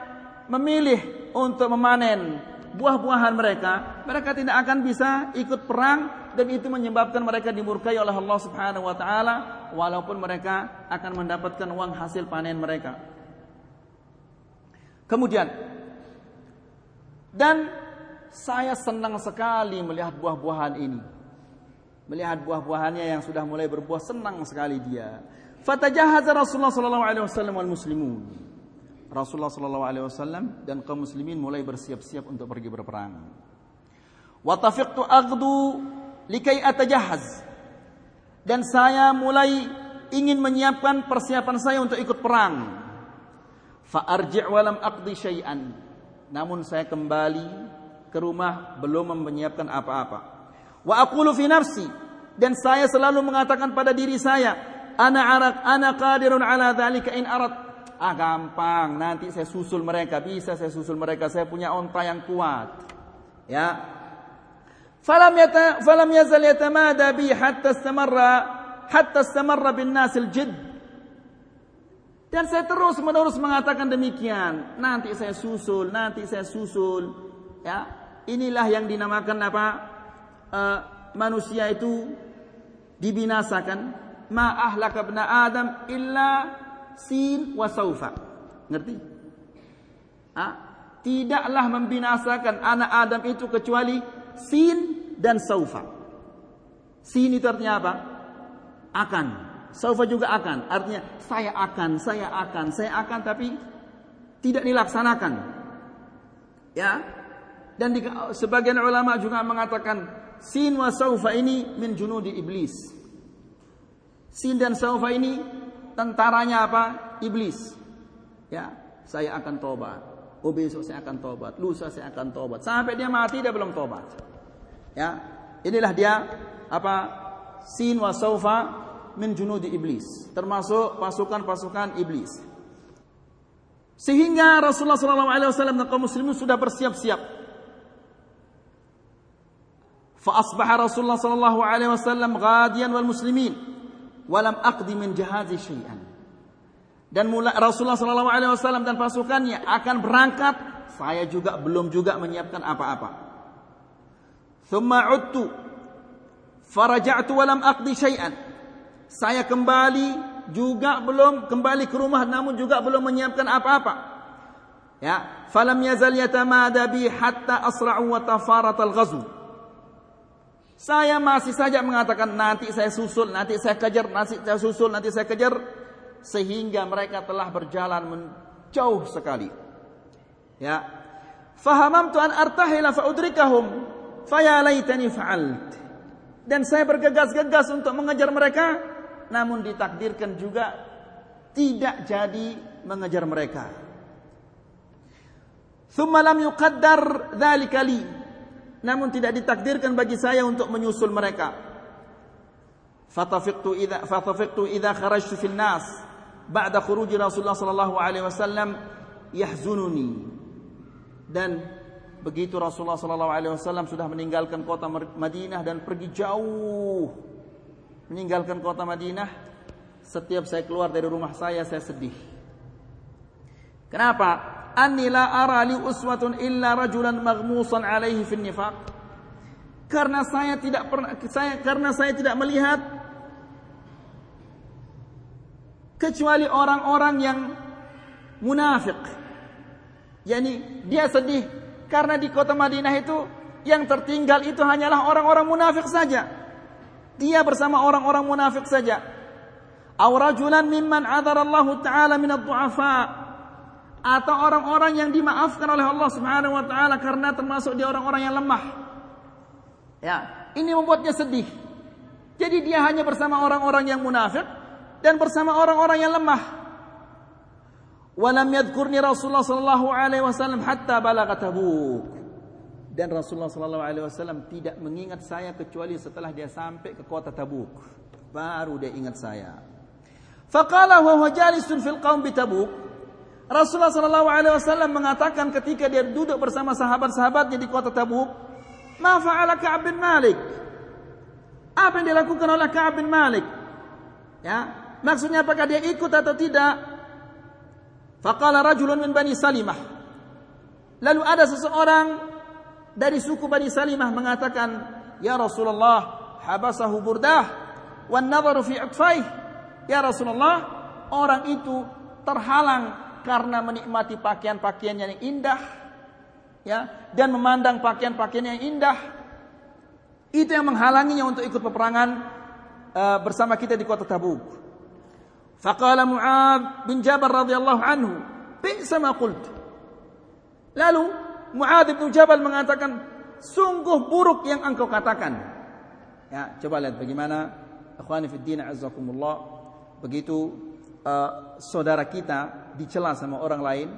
memilih untuk memanen buah-buahan mereka, mereka tidak akan bisa ikut perang dan itu menyebabkan mereka dimurkai oleh Allah Subhanahu wa taala walaupun mereka akan mendapatkan uang hasil panen mereka. Kemudian dan saya senang sekali melihat buah-buahan ini. Melihat buah-buahannya yang sudah mulai berbuah senang sekali dia. Fatajahaza Rasulullah sallallahu alaihi wasallam wal muslimun. Rasulullah sallallahu alaihi wasallam dan kaum muslimin mulai bersiap-siap untuk pergi berperang. Wa tafiqtu aghdu likai atajahaz. Dan saya mulai ingin menyiapkan persiapan saya untuk ikut perang. Fa arji' wa lam aqdi syai'an. Namun saya kembali ke rumah belum menyiapkan apa-apa. Wa aqulu fi nafsi dan saya selalu mengatakan pada diri saya, ana arak ana qadirun ala dzalika in arad. Ah gampang, nanti saya susul mereka, bisa saya susul mereka, saya punya onta yang kuat. Ya. Falam yata falam yazal yatamada bi hatta istamarra hatta istamarra bin nas al jidd. Dan saya terus menerus mengatakan demikian. Nanti saya susul, nanti saya susul. Ya, inilah yang dinamakan apa? Uh, manusia itu dibinasakan ma ahlaka ibn adam illa sin wa saufa. Ngerti? Ha? tidaklah membinasakan anak adam itu kecuali sin dan saufa. Sin itu artinya apa? Akan. Saufa juga akan. Artinya saya akan saya akan saya akan tapi tidak dilaksanakan. Ya? Dan di, sebagian ulama juga mengatakan Sin wa saufa ini min junudi iblis. Sin dan saufa ini tentaranya apa? Iblis. Ya, saya akan tobat. Oh besok saya akan tobat. Lusa saya akan tobat. Sampai dia mati dia belum tobat. Ya, inilah dia apa? Sin wa saufa min junudi iblis. Termasuk pasukan-pasukan iblis. Sehingga Rasulullah SAW dan kaum muslimin sudah bersiap-siap فأصبح رسول الله صلى الله عليه وسلم غاديا والمسلمين walam aqdi min jahazi syai'an. Dan mula, Rasulullah sallallahu alaihi wasallam dan pasukannya akan berangkat, saya juga belum juga menyiapkan apa-apa. Thumma uttu faraja'tu walam aqdi syai'an. Saya kembali juga belum kembali ke rumah namun juga belum menyiapkan apa-apa. Ya, falam yazal yatamada bi hatta asra'u wa tafaratal ghazw saya masih saja mengatakan nanti saya susul, nanti saya kejar, nanti saya susul, nanti saya kejar sehingga mereka telah berjalan menjauh sekali. Ya. Fahamamtu an artahila fa udrikahum faya laitani fa'alt. Dan saya bergegas-gegas untuk mengejar mereka namun ditakdirkan juga tidak jadi mengejar mereka. Thumma lam yuqaddar dzalika li namun tidak ditakdirkan bagi saya untuk menyusul mereka. Fatafiqtu idza fatafiqtu idza kharajtu fil nas ba'da khuruji Rasulullah sallallahu alaihi wasallam yahzununi. Dan begitu Rasulullah sallallahu alaihi wasallam sudah meninggalkan kota Madinah dan pergi jauh meninggalkan kota Madinah, setiap saya keluar dari rumah saya saya sedih. Kenapa? Anni la ara li uswatun illa rajulan maghmusan alaihi fin nifaq. Karena saya tidak pernah saya karena saya tidak melihat kecuali orang-orang yang munafik yakni dia sedih karena di kota Madinah itu yang tertinggal itu hanyalah orang-orang munafik saja. Dia bersama orang-orang munafik saja. Aw rajulan mimman adara Allah taala min ad-du'afa atau orang-orang yang dimaafkan oleh Allah Subhanahu wa taala karena termasuk di orang-orang yang lemah. Ya, ini membuatnya sedih. Jadi dia hanya bersama orang-orang yang munafik dan bersama orang-orang yang lemah. Walam yadhkurni Rasulullah sallallahu alaihi wasallam hatta balagha Tabuk. Dan Rasulullah sallallahu alaihi wasallam tidak mengingat saya kecuali setelah dia sampai ke kota Tabuk. Baru dia ingat saya. Faqala wa huwa jalisun fil qaum bi Tabuk. Rasulullah Shallallahu Alaihi Wasallam mengatakan ketika dia duduk bersama sahabat-sahabatnya di kota Tabuk, "Ma fa'ala Ka'ab bin Malik?" Apa yang dilakukan oleh Ka'ab bin Malik? Ya, maksudnya apakah dia ikut atau tidak? Faqala rajulun min Bani Salimah. Lalu ada seseorang dari suku Bani Salimah mengatakan, "Ya Rasulullah, habasahu burdah wan nadharu fi Ya Rasulullah, orang itu terhalang karena menikmati pakaian-pakaian yang indah ya dan memandang pakaian-pakaian yang indah itu yang menghalanginya untuk ikut peperangan uh, bersama kita di kota Tabuk. Faqala Mu'ad bin Jabal radhiyallahu anhu, "Bi'sa ma qult." Lalu Mu'ad bin Jabal mengatakan, "Sungguh buruk yang engkau katakan." Ya, coba lihat bagaimana ikhwani fi din begitu uh, saudara kita dicela sama orang lain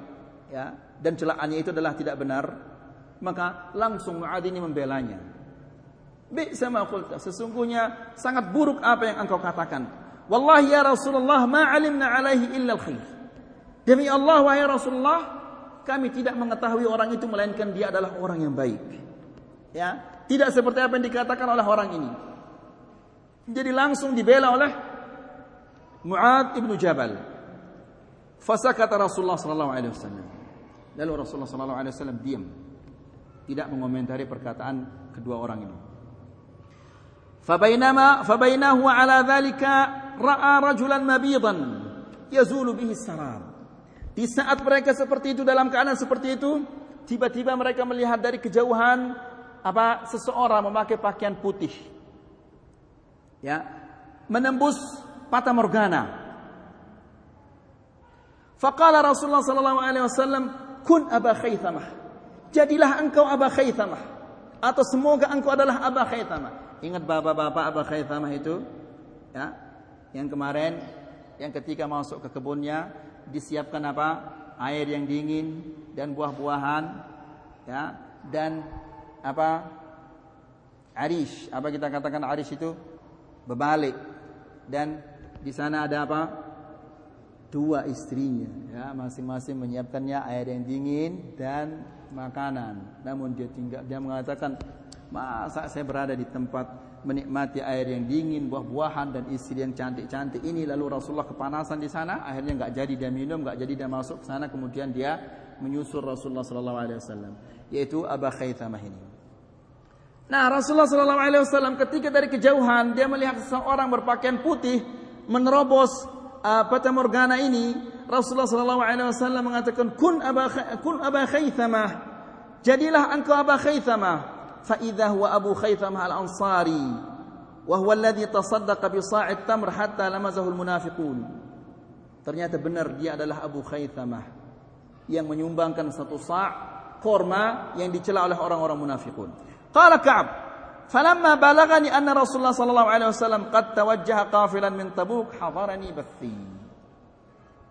ya dan celaannya itu adalah tidak benar maka langsung Muad ini membelanya Bi'sa ma qulta. Sesungguhnya sangat buruk apa yang engkau katakan. Wallahi ya Rasulullah ma alimna alaihi illa al-khair. Demi Allah wahai Rasulullah, kami tidak mengetahui orang itu melainkan dia adalah orang yang baik. Ya, tidak seperti apa yang dikatakan oleh orang ini. Jadi langsung dibela oleh Muad ibnu Jabal. Fasakata Rasulullah sallallahu alaihi wasallam. Lalu Rasulullah sallallahu alaihi wasallam diam. Tidak mengomentari perkataan kedua orang ini. Fabainama fabainahu ala dhalika ra'a rajulan mabidan yazulu bihi saram. Di saat mereka seperti itu dalam keadaan seperti itu, tiba-tiba mereka melihat dari kejauhan apa seseorang memakai pakaian putih. Ya, menembus fata morgana. Faqala Rasulullah sallallahu alaihi wasallam, "Kun Aba Khaythamah." Jadilah engkau Aba Khaythamah atau semoga engkau adalah Aba Khaythamah. Ingat bapak-bapak Abu Khaythamah itu? Ya. Yang kemarin yang ketika masuk ke kebunnya disiapkan apa? Air yang dingin dan buah-buahan ya dan apa? Arish. Apa kita katakan arish itu? Berbalik. Dan di sana ada apa? Dua istrinya ya, masing-masing menyiapkannya air yang dingin dan makanan. Namun dia tinggal dia mengatakan Masa saya berada di tempat menikmati air yang dingin, buah-buahan dan istri yang cantik-cantik ini lalu Rasulullah kepanasan di sana, akhirnya nggak jadi dia minum, nggak jadi dia masuk ke sana, kemudian dia menyusul Rasulullah sallallahu alaihi wasallam, yaitu Abu Khaythamah ini. Nah, Rasulullah sallallahu alaihi wasallam ketika dari kejauhan dia melihat seseorang berpakaian putih menerobos Ah, uh, Fata Morgana ini Rasulullah sallallahu alaihi wasallam mengatakan kun aba kun aba Khaythamah jadilah engkau Aba Khaythamah fa idza huwa Abu Khaythamah al-Ansari wa huwa alladhi tasaddaqa bi sa'id tamr hatta lamazahu al-munafiqun ternyata benar dia adalah Abu Khaythamah yang menyumbangkan satu sa' korma yang dicela oleh orang-orang munafikun qala Ka'ab "Falamma balagani anna Rasulullah sallallahu alaihi wasallam qad tawajjaha qafilan min Tabuk, hadarani bathi."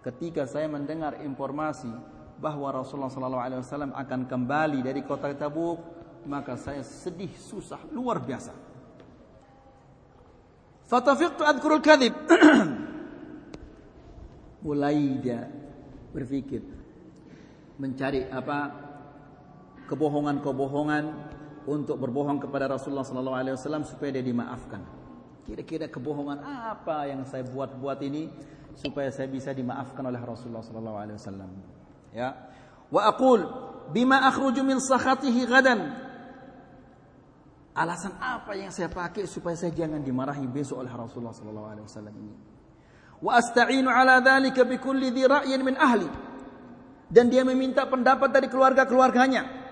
Ketika saya mendengar informasi bahwa Rasulullah sallallahu alaihi wasallam akan kembali dari kota Tabuk, maka saya sedih susah luar biasa. Fatafiqtu adkurul kadhib. Mulai dia berpikir mencari apa kebohongan-kebohongan untuk berbohong kepada Rasulullah sallallahu alaihi wasallam supaya dia dimaafkan. Kira-kira kebohongan apa yang saya buat-buat ini supaya saya bisa dimaafkan oleh Rasulullah sallallahu alaihi wasallam. Ya. Wa aqul bima akhruju min sakhatihi gadan Alasan apa yang saya pakai supaya saya jangan dimarahi besok oleh Rasulullah sallallahu alaihi wasallam ini? Wa asta'inu ala dzalika bi kulli dhi min ahli. Dan dia meminta pendapat dari keluarga-keluarganya.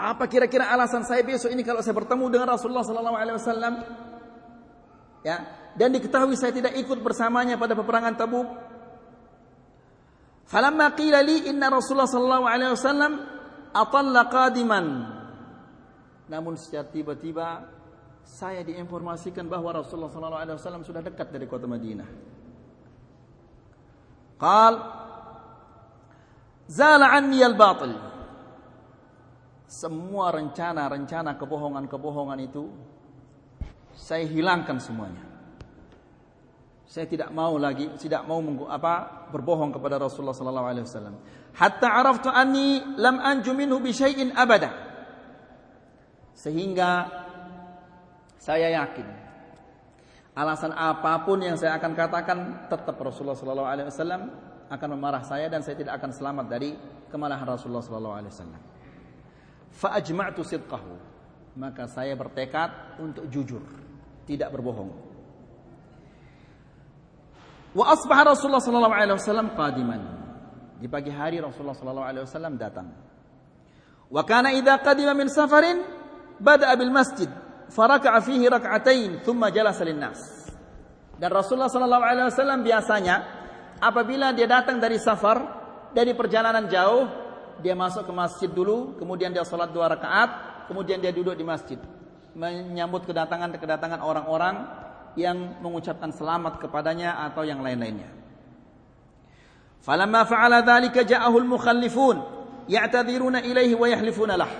Apa kira-kira alasan saya besok ini kalau saya bertemu dengan Rasulullah sallallahu alaihi wasallam? Ya, dan diketahui saya tidak ikut bersamanya pada peperangan Tabuk. Falamma qila li inna Rasulullah sallallahu alaihi wasallam atalla qadiman namun secara tiba-tiba saya diinformasikan bahwa Rasulullah SAW sudah dekat dari kota Madinah. Qal Zala anni al-batil. Semua rencana-rencana kebohongan-kebohongan itu saya hilangkan semuanya. Saya tidak mau lagi, tidak mau apa berbohong kepada Rasulullah sallallahu alaihi wasallam. Hatta araftu anni lam anju minhu bi syai'in abada. Sehingga saya yakin alasan apa pun yang saya akan katakan tetap Rasulullah sallallahu alaihi wasallam akan memarah saya dan saya tidak akan selamat dari kemarahan Rasulullah sallallahu alaihi wasallam. Fa ajma'tu sidqahu. Maka saya bertekad untuk jujur, tidak berbohong. Wa asbaha Rasulullah sallallahu alaihi wasallam qadiman. Di pagi hari Rasulullah sallallahu alaihi wasallam datang. Wa kana idza qadima min safarin bada'a bil masjid faraka'a fihi rak'atain thumma jalasa linnas. Dan Rasulullah sallallahu alaihi wasallam biasanya apabila dia datang dari safar, dari perjalanan jauh, dia masuk ke masjid dulu, kemudian dia salat dua rakaat, kemudian dia duduk di masjid menyambut kedatangan-kedatangan orang-orang yang mengucapkan selamat kepadanya atau yang lain-lainnya. Falamma fa'ala dzalika ja'ahu al-mukhallifun ya'tadhiruna ilaihi wa yahlifuna lahu.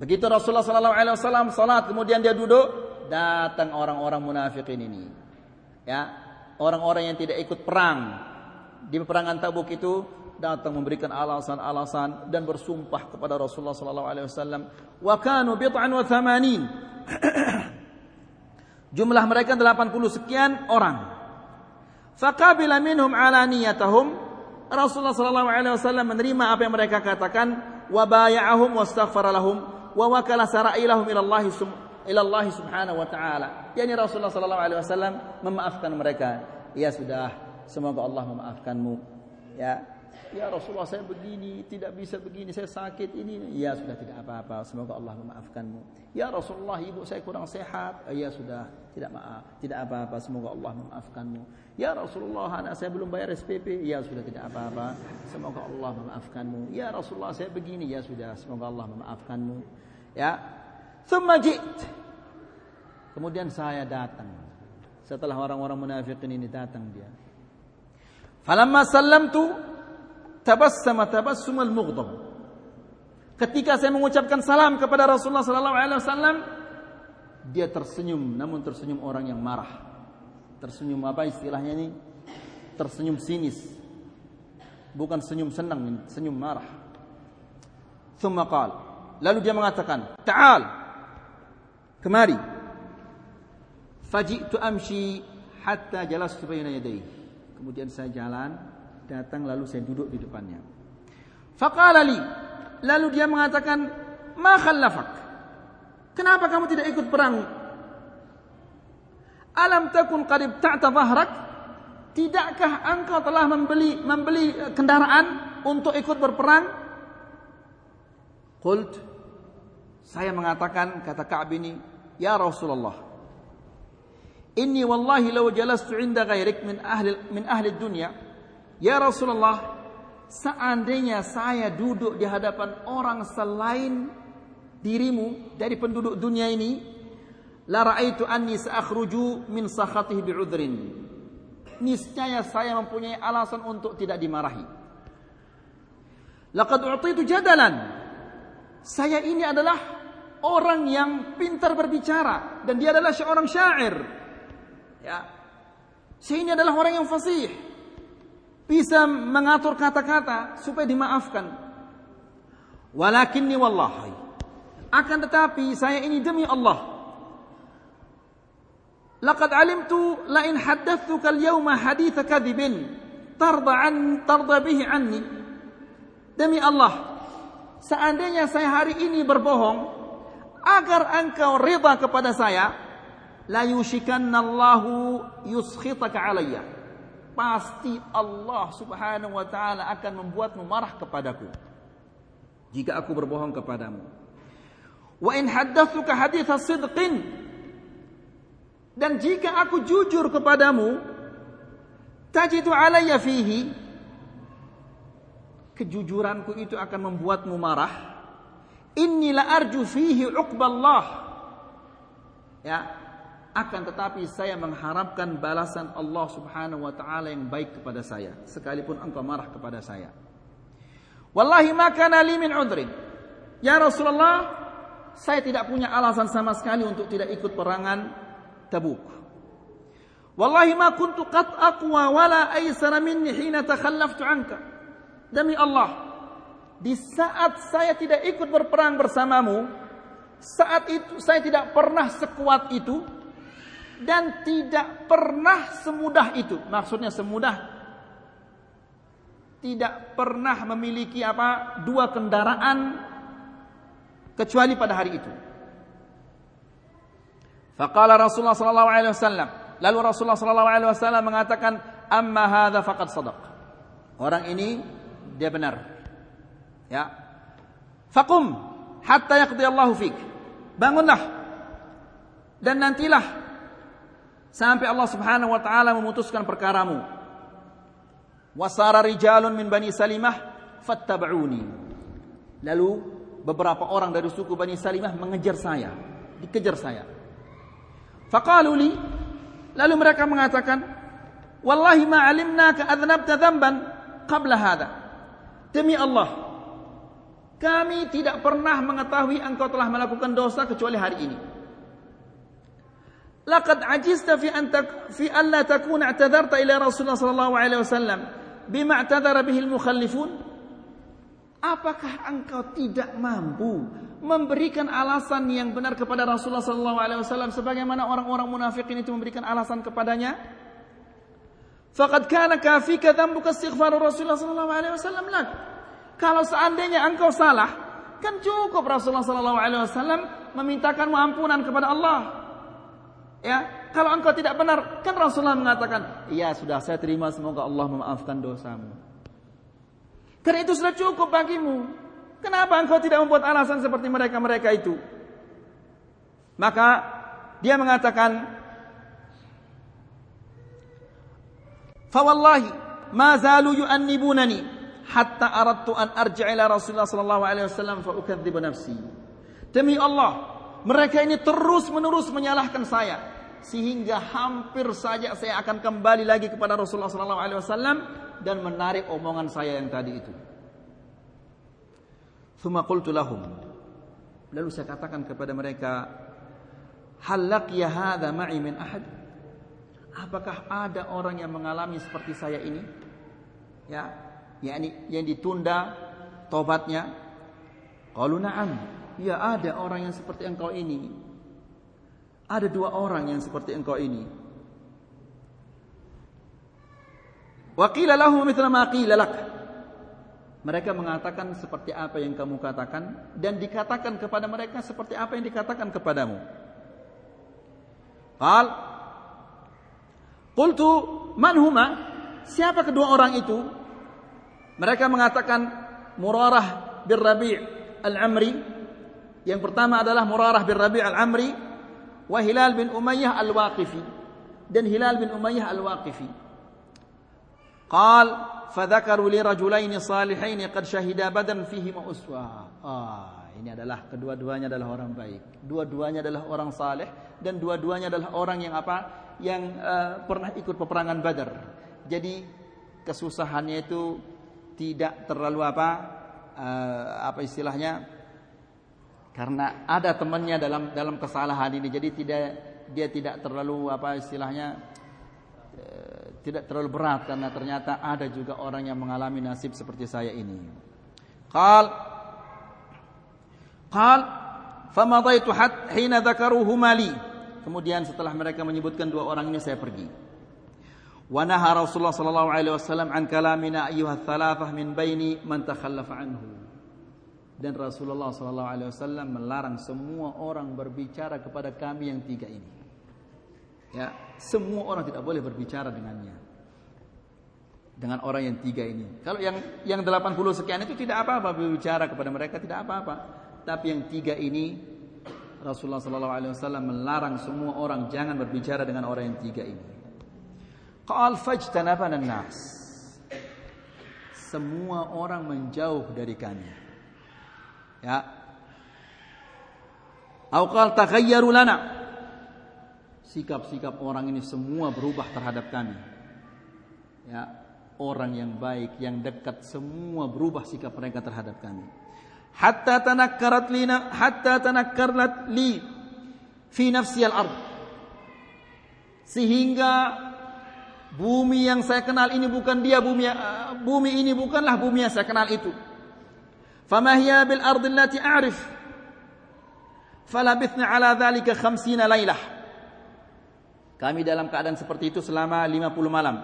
Begitu Rasulullah sallallahu alaihi wasallam salat kemudian dia duduk, datang orang-orang munafikin ini. Ya, orang-orang yang tidak ikut perang di peperangan Tabuk itu datang memberikan alasan-alasan dan bersumpah kepada Rasulullah sallallahu alaihi wasallam wa kanu bid'an wa thamanin Jumlah mereka 80 sekian orang. Faqabila minhum alaniyatahum. Rasulullah sallallahu alaihi wasallam menerima apa yang mereka katakan wa bay'ahum wastaghfara lahum wa wakala sara'ilahum ila Allah ila Allah subhanahu wa ta'ala. Yani Rasulullah sallallahu alaihi wasallam memaafkan mereka. Ya sudah, semoga Allah memaafkanmu. Ya, Ya Rasulullah saya begini, tidak bisa begini, saya sakit ini. Ya sudah tidak apa-apa, semoga Allah memaafkanmu. Ya Rasulullah ibu saya kurang sehat. Ya sudah, tidak maaf, tidak apa-apa, semoga Allah memaafkanmu. Ya Rasulullah anak saya belum bayar SPP. Ya sudah tidak apa-apa, semoga Allah memaafkanmu. Ya Rasulullah saya begini. Ya sudah, semoga Allah memaafkanmu. Ya. Thumma Kemudian saya datang. Setelah orang-orang munafikin ini datang dia. Falamma sallamtu tabassama tabassumal mughdab. Ketika saya mengucapkan salam kepada Rasulullah sallallahu alaihi wasallam, dia tersenyum namun tersenyum orang yang marah. Tersenyum apa istilahnya ini? Tersenyum sinis. Bukan senyum senang, senyum marah. Thumma qala, lalu dia mengatakan, "Ta'al. Kemari." Faji'tu amshi hatta jalastu baina yadayhi. Kemudian saya jalan datang lalu saya duduk di depannya. Faqala li, lalu dia mengatakan, "Ma khallafak?" Kenapa kamu tidak ikut perang? Alam takun qad ibta'ta dhahrak? Tidakkah engkau telah membeli membeli kendaraan untuk ikut berperang? Qult saya mengatakan kata Ka'ab ini, "Ya Rasulullah, inni wallahi law jalastu 'inda ghairik min ahli min ahli dunya Ya Rasulullah, seandainya saya duduk di hadapan orang selain dirimu dari penduduk dunia ini, la ra'aitu anni sa'khruju min sakhatihi bi'udhrin. Niscaya saya mempunyai alasan untuk tidak dimarahi. Laqad u'titu jadalan. Saya ini adalah orang yang pintar berbicara dan dia adalah seorang syair. Ya. Saya ini adalah orang yang fasih bisa mengatur kata-kata supaya dimaafkan. Walakinni wallahi. Akan tetapi saya ini demi Allah. Laqad alimtu la in haddathuka al-yawma hadith kadhibin tarda an tarda bihi anni. Demi Allah. Seandainya saya hari ini berbohong agar engkau rida kepada saya, la yushikanna Allahu yuskhitaka alayya pasti Allah Subhanahu wa taala akan membuatmu marah kepadaku. Jika aku berbohong kepadamu. Wa in haddatsuka haditha sidqin. Dan jika aku jujur kepadamu tajidu alayya fihi kejujuranku itu akan membuatmu marah. Inni la arju fihi uqballah. Ya akan tetapi saya mengharapkan balasan Allah Subhanahu wa taala yang baik kepada saya sekalipun engkau marah kepada saya. Wallahi ma kana li min udrin. Ya Rasulullah, saya tidak punya alasan sama sekali untuk tidak ikut perangan Tabuk. Wallahi ma kuntu qat aqwa wala aysara minni hina takhallaftu anka. Demi Allah, di saat saya tidak ikut berperang bersamamu, saat itu saya tidak pernah sekuat itu dan tidak pernah semudah itu. Maksudnya semudah tidak pernah memiliki apa dua kendaraan kecuali pada hari itu. Faqala Rasulullah sallallahu alaihi wasallam, lalu Rasulullah sallallahu alaihi wasallam mengatakan, "Amma hadza faqad sadaq." Orang ini dia benar. Ya. Faqum hatta yaqdi Allahu fik. Bangunlah dan nantilah sampai Allah Subhanahu wa taala memutuskan perkaramu. Wasara rijalun min Bani Salimah fattaba'uni. Lalu beberapa orang dari suku Bani Salimah mengejar saya, dikejar saya. Faqalu li lalu mereka mengatakan, "Wallahi ma 'alimnaka adnabta dhanban qabla hadha." Demi Allah, Kami tidak pernah mengetahui engkau telah melakukan dosa kecuali hari ini. Laqad ajizta fi an fi an la takuna i'tadarta ila Rasulullah sallallahu alaihi wasallam bima i'tadara bihi al-mukhallifun. Apakah engkau tidak mampu memberikan alasan yang benar kepada Rasulullah sallallahu alaihi wasallam sebagaimana orang-orang munafikin itu memberikan alasan kepadanya? Faqad kana kafika dhanbuka istighfar Rasulullah sallallahu alaihi wasallam lak. Kalau seandainya engkau salah, kan cukup Rasulullah sallallahu alaihi wasallam memintakan ampunan kepada Allah. Ya, kalau engkau tidak benar, kan Rasulullah mengatakan, "Iya, sudah saya terima semoga Allah memaafkan dosamu." Karena itu sudah cukup bagimu. Kenapa engkau tidak membuat alasan seperti mereka-mereka itu? Maka dia mengatakan, Fawallahi ma zalu yu'annibunani hatta aradtu an arji' ila Rasulullah sallallahu alaihi wasallam fa ukadzibu nafsi. Demi Allah, mereka ini terus-menerus menyalahkan saya sehingga hampir saja saya akan kembali lagi kepada Rasulullah wasallam dan menarik omongan saya yang tadi itu. Lalu saya katakan kepada mereka, "Hal laqiya hadha ma'i min ahad?" Apakah ada orang yang mengalami seperti saya ini? Ya, yakni yang ditunda tobatnya. Qalu. Ya ada orang yang seperti engkau ini. Ada dua orang yang seperti engkau ini. Mereka mengatakan seperti apa yang kamu katakan dan dikatakan kepada mereka seperti apa yang dikatakan kepadamu. Qal Qultu man huma? Siapa kedua orang itu? Mereka mengatakan Murarah bin Rabi' al-Amri. Yang pertama adalah Murarah bin Rabi' al-Amri wa Hilal bin Umayyah al-Waqifi. Dan Hilal bin Umayyah al-Waqifi. Qal fadzakaru li rajulaini salihaini qad syahida badan fihi uswa. Ah, ini adalah kedua-duanya adalah orang baik. Dua-duanya adalah orang saleh dan dua-duanya adalah orang yang apa? yang uh, pernah ikut peperangan Badar. Jadi kesusahannya itu tidak terlalu apa uh, apa istilahnya karena ada temannya dalam dalam kesalahan ini jadi tidak dia tidak terlalu apa istilahnya uh, tidak terlalu berat karena ternyata ada juga orang yang mengalami nasib seperti saya ini. Qal qal famadaitu hat hina dzakaruhuma li Kemudian setelah mereka menyebutkan dua orang ini saya pergi. Wa naha Rasulullah sallallahu alaihi wasallam an kalamina ayyuha thalathah min baini man takhallafa anhu. Dan Rasulullah wasallam melarang semua orang berbicara kepada kami yang tiga ini. Ya, semua orang tidak boleh berbicara dengannya. Dengan orang yang tiga ini. Kalau yang yang 80 sekian itu tidak apa-apa berbicara kepada mereka tidak apa-apa. Tapi yang tiga ini Rasulullah sallallahu alaihi wasallam melarang semua orang jangan berbicara dengan orang yang tiga ini. Qal fajtanabana nas. Semua orang menjauh dari kami. Ya. Au qal taghayyaru lana. Sikap-sikap orang ini semua berubah terhadap kami. Ya, orang yang baik, yang dekat semua berubah sikap mereka terhadap kami hatta tanakkarat lina hatta tanakkarat li fi nafsi al-ard sehingga bumi yang saya kenal ini bukan dia bumi bumi ini bukanlah bumi yang saya kenal itu hiya bil ard allati a'rif falabithna ala dhalika 50 lailah kami dalam keadaan seperti itu selama 50 malam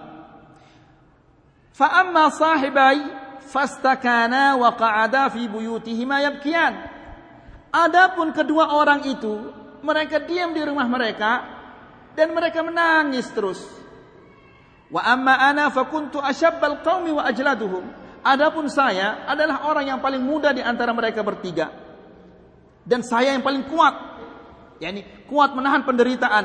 fa amma sahibai fastakana wa qa'ada fi buyutihima yabkiyan. Adapun kedua orang itu, mereka diam di rumah mereka dan mereka menangis terus. Wa amma ana fakuntu asyabbal qaumi wa ajladuhum. Adapun saya adalah orang yang paling muda di antara mereka bertiga. Dan saya yang paling kuat. yakni kuat menahan penderitaan.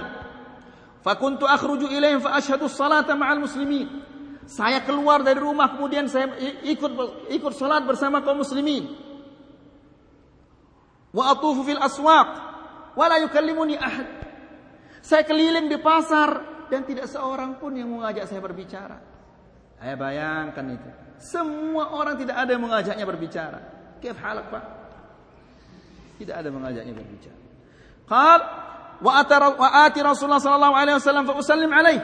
Fakuntu akhruju ilaihim fa asyhadu salata ma'al muslimin. Saya keluar dari rumah kemudian saya ikut ikut salat bersama kaum muslimin. Wa atufu fil aswaq wa la yukallimuni ahad. Saya keliling di pasar dan tidak seorang pun yang mengajak saya berbicara. Saya bayangkan itu. Semua orang tidak ada yang mengajaknya berbicara. Kif halak Pak? Tidak ada mengajaknya berbicara. Qal wa ati Rasulullah sallallahu alaihi wasallam fa usallim alaihi.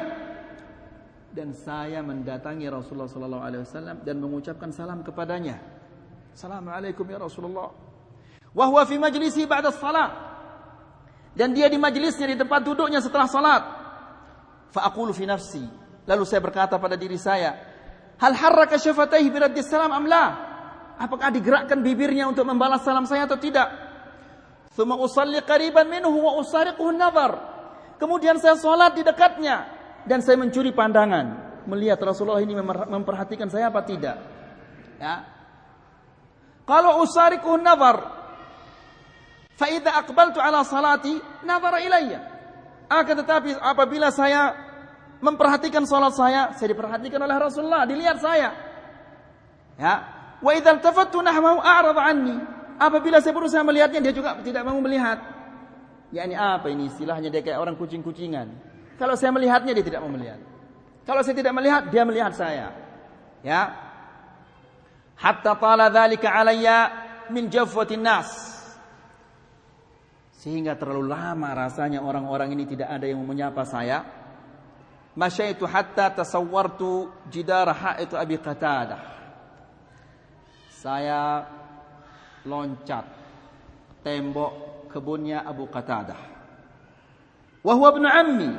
Dan saya mendatangi Rasulullah sallallahu alaihi wasallam dan mengucapkan salam kepadanya. Assalamualaikum ya Rasulullah. Wa huwa fi majlisi ba'da salat. Dan dia di majlisnya di tempat duduknya setelah salat. Fa aqulu fi nafsi. Lalu saya berkata pada diri saya, hal harraka syafataihi bi raddi salam am la? Apakah digerakkan bibirnya untuk membalas salam saya atau tidak? Thumma usalli qariban minhu wa usariquhu nazar. Kemudian saya salat di dekatnya dan saya mencuri pandangan melihat Rasulullah ini memperhatikan saya apa tidak. Ya. Kalau usariquhu nazar fa idza aqbaltu ala salati nazara ilayya. Akan tetapi apabila saya memperhatikan salat saya, saya diperhatikan oleh Rasulullah, dilihat saya. Ya. Wa idza iltafattu nahwahu a'rada anni. Apabila saya berusaha melihatnya dia juga tidak mau melihat. Ya ini apa ini istilahnya dia kayak orang kucing-kucingan. Kalau saya melihatnya dia tidak mau melihat. Kalau saya tidak melihat dia melihat saya. Ya. Hatta tala dzalika alayya min jafwatin nas. Sehingga terlalu lama rasanya orang-orang ini tidak ada yang menyapa saya. Masyaitu hatta tasawwartu jidara haitu Abi Qatadah. Saya loncat tembok kebunnya Abu Qatadah. Wahwa ibnu ammi.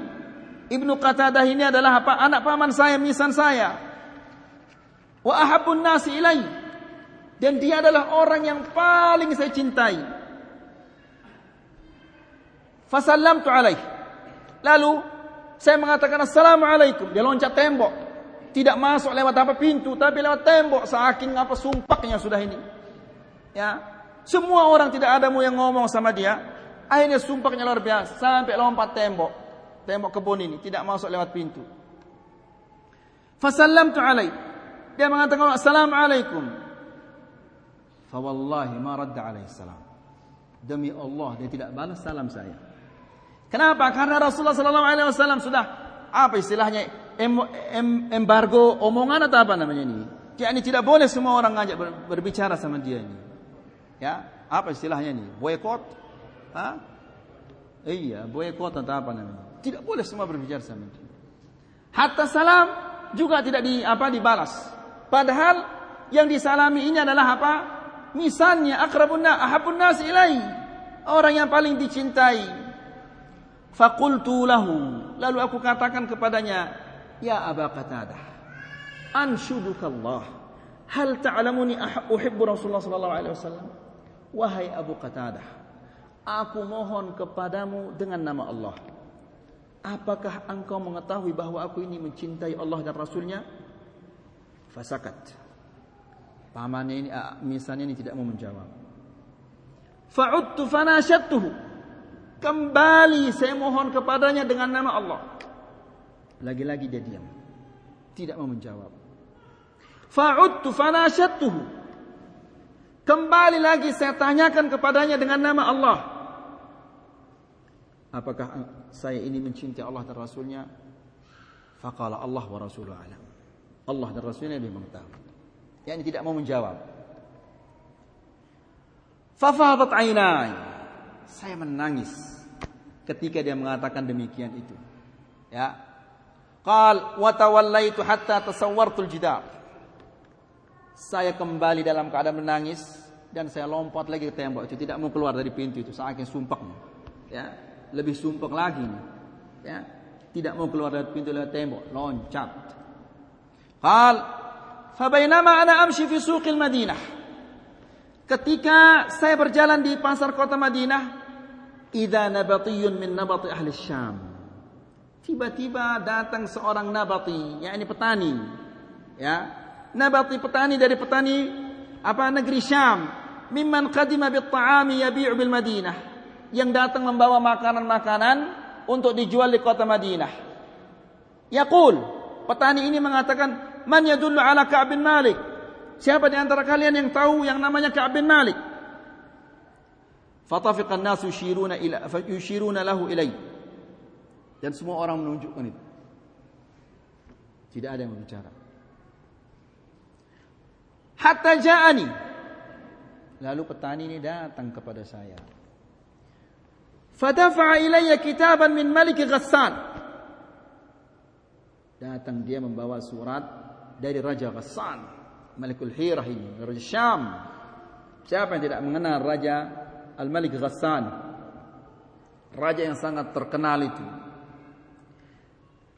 Ibnu Qatadah ini adalah apa? Anak paman saya, misan saya. Wa ahabun nasi ilai. Dan dia adalah orang yang paling saya cintai. Fasallamtu alaih. Lalu saya mengatakan assalamualaikum. Dia loncat tembok. Tidak masuk lewat apa pintu, tapi lewat tembok. Saking apa sumpahnya sudah ini. Ya, semua orang tidak ada mau yang ngomong sama dia. Akhirnya sumpahnya luar biasa sampai lompat tembok. Tembok kebun ini tidak masuk lewat pintu. Fasallamtu alaih. Dia mengatakan assalamualaikum. Fa wallahi ma radda alaihi salam. Demi Allah dia tidak balas salam saya. Kenapa? Karena Rasulullah sallallahu alaihi wasallam sudah apa istilahnya em, em, embargo omongan atau apa namanya ini? Jadi tidak boleh semua orang ngajak berbicara sama dia ini. Ya, apa istilahnya ini? Boykot? Hah? Iya, boykot atau apa namanya? Tidak boleh semua berbicara sama dia. Hatta salam juga tidak di apa dibalas. Padahal yang disalami ini adalah apa? Misalnya akrabun nas ahabun nas ilai. Orang yang paling dicintai. Fakultu lahu. Lalu aku katakan kepadanya, "Ya Aba Qatadah, anshudukallah. Hal ta'lamuni uhibbu Rasulullah sallallahu alaihi wasallam?" Wahai Abu Qatadah, aku mohon kepadamu dengan nama Allah. Apakah engkau mengetahui bahwa aku ini mencintai Allah dan Rasulnya? Fasakat. Pamannya ini, misalnya ini tidak mau menjawab. Fa'udtu fanashatuhu. Kembali saya mohon kepadanya dengan nama Allah. Lagi-lagi dia diam. Tidak mau menjawab. Fa'udtu fanashatuhu. Kembali lagi saya tanyakan kepadanya dengan nama Allah. Apakah saya ini mencintai Allah dan Rasulnya? Faqala Allah wa Rasuluh alam. Allah dan Rasulnya lebih mengetahui. Yang tidak mau menjawab. Fafadat ainai. Saya menangis ketika dia mengatakan demikian itu. Ya. Qal wa tawallaitu hatta tasawwartul jidar. Saya kembali dalam keadaan menangis dan saya lompat lagi ke tembok itu tidak mau keluar dari pintu itu saking sumpahnya. Ya, lebih sumpah lagi. Ya, tidak mau keluar dari pintu lewat tembok, loncat. Qal fabainama ana amshi fi suqil Madinah. Ketika saya berjalan di pasar kota Madinah, idza nabatiyun min nabati ahli Syam. Tiba-tiba datang seorang nabati, yakni petani. Ya, nabati petani dari petani apa negeri Syam mimman qadima bit ta'ami yabi'u bil Madinah yang datang membawa makanan-makanan untuk dijual di kota Madinah yaqul petani ini mengatakan man yadullu ala Ka'b bin Malik siapa di antara kalian yang tahu yang namanya Ka'b bin Malik? Fatafiqa an-nas yushiruna ila yushiruna lahu ilai. Dan semua orang menunjukkan itu tidak ada yang berbicara. Hatta ja'ani. Lalu petani ini datang kepada saya. Fadafa'a ilayya kitaban min Malik Ghassan. Datang dia membawa surat dari Raja Ghassan, Malikul Hirah ini, Raja Syam. Siapa yang tidak mengenal Raja Al-Malik Ghassan? Raja yang sangat terkenal itu.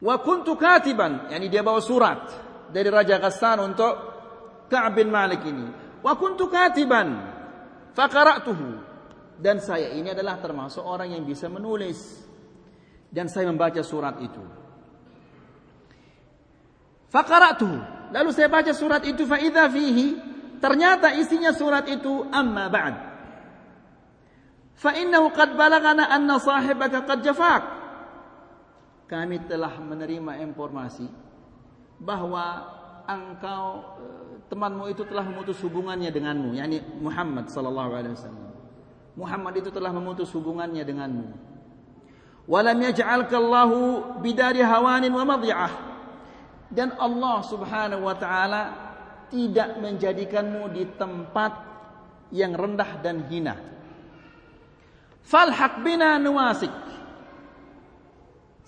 Wa kuntu katiban, yani dia bawa surat dari Raja Ghassan untuk Ka'ab bin Malik ini. Wa kuntu katiban faqara'tuhu. Dan saya ini adalah termasuk orang yang bisa menulis. Dan saya membaca surat itu. Faqara'tuhu. Lalu saya baca surat itu fa idza fihi ternyata isinya surat itu amma ba'd. Fa qad balagana anna sahibaka qad jafak. Kami telah menerima informasi bahwa engkau temanmu itu telah memutus hubungannya denganmu, yakni Muhammad sallallahu alaihi wasallam. Muhammad itu telah memutus hubungannya denganmu. Walam yaj'alka Allahu bidari hawanin wa madhi'ah. Dan Allah Subhanahu wa taala tidak menjadikanmu di tempat yang rendah dan hina. Falhaq bina nuwasik.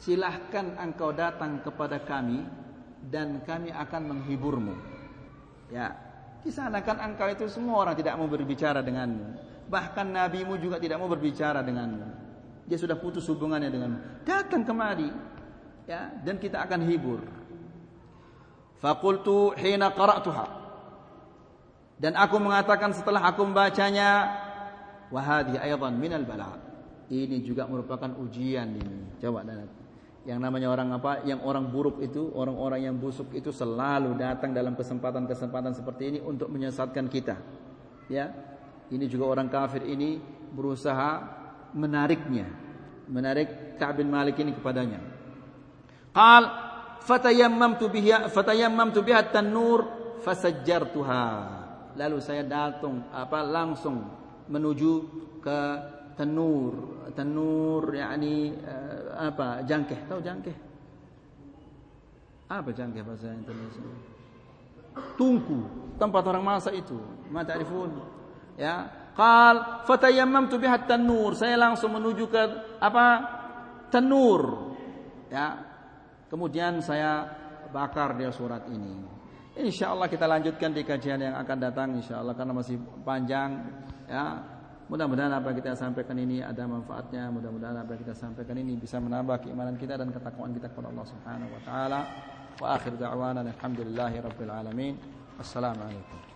Silahkan engkau datang kepada kami dan kami akan menghiburmu. Ya, kisah kan engkau itu semua orang tidak mau berbicara denganmu. Bahkan nabimu juga tidak mau berbicara denganmu. Dia sudah putus hubungannya denganmu. Datang kemari. Ya, dan kita akan hibur. Fakultu hina qara'tuha. Dan aku mengatakan setelah aku membacanya, wahadi aydan minal bala. Ini juga merupakan ujian ini. Coba dan yang namanya orang apa? Yang orang buruk itu, orang-orang yang busuk itu selalu datang dalam kesempatan-kesempatan seperti ini untuk menyesatkan kita. Ya, ini juga orang kafir ini berusaha menariknya, menarik Ka'ab bin Malik ini kepadanya. Qal fatayammamtu biha fatayammamtu biha tanur fasajjartuha. Lalu saya datang apa langsung menuju ke tanur. Tanur yakni uh, apa? Jangkeh. Tahu jangkeh? Apa jangkeh bahasa Indonesia? Tungku, tempat orang masak itu. Ma ta'rifun? ya qal fatayammamtu biha tanur saya langsung menuju ke apa tanur ya kemudian saya bakar dia surat ini. Insyaallah kita lanjutkan di kajian yang akan datang insyaallah karena masih panjang ya. Mudah-mudahan apa yang kita sampaikan ini ada manfaatnya. Mudah-mudahan apa yang kita sampaikan ini bisa menambah keimanan kita dan ketakwaan kita kepada Allah Subhanahu wa taala. Wa akhir da'wana alhamdulillahi rabbil alamin. Assalamu alaikum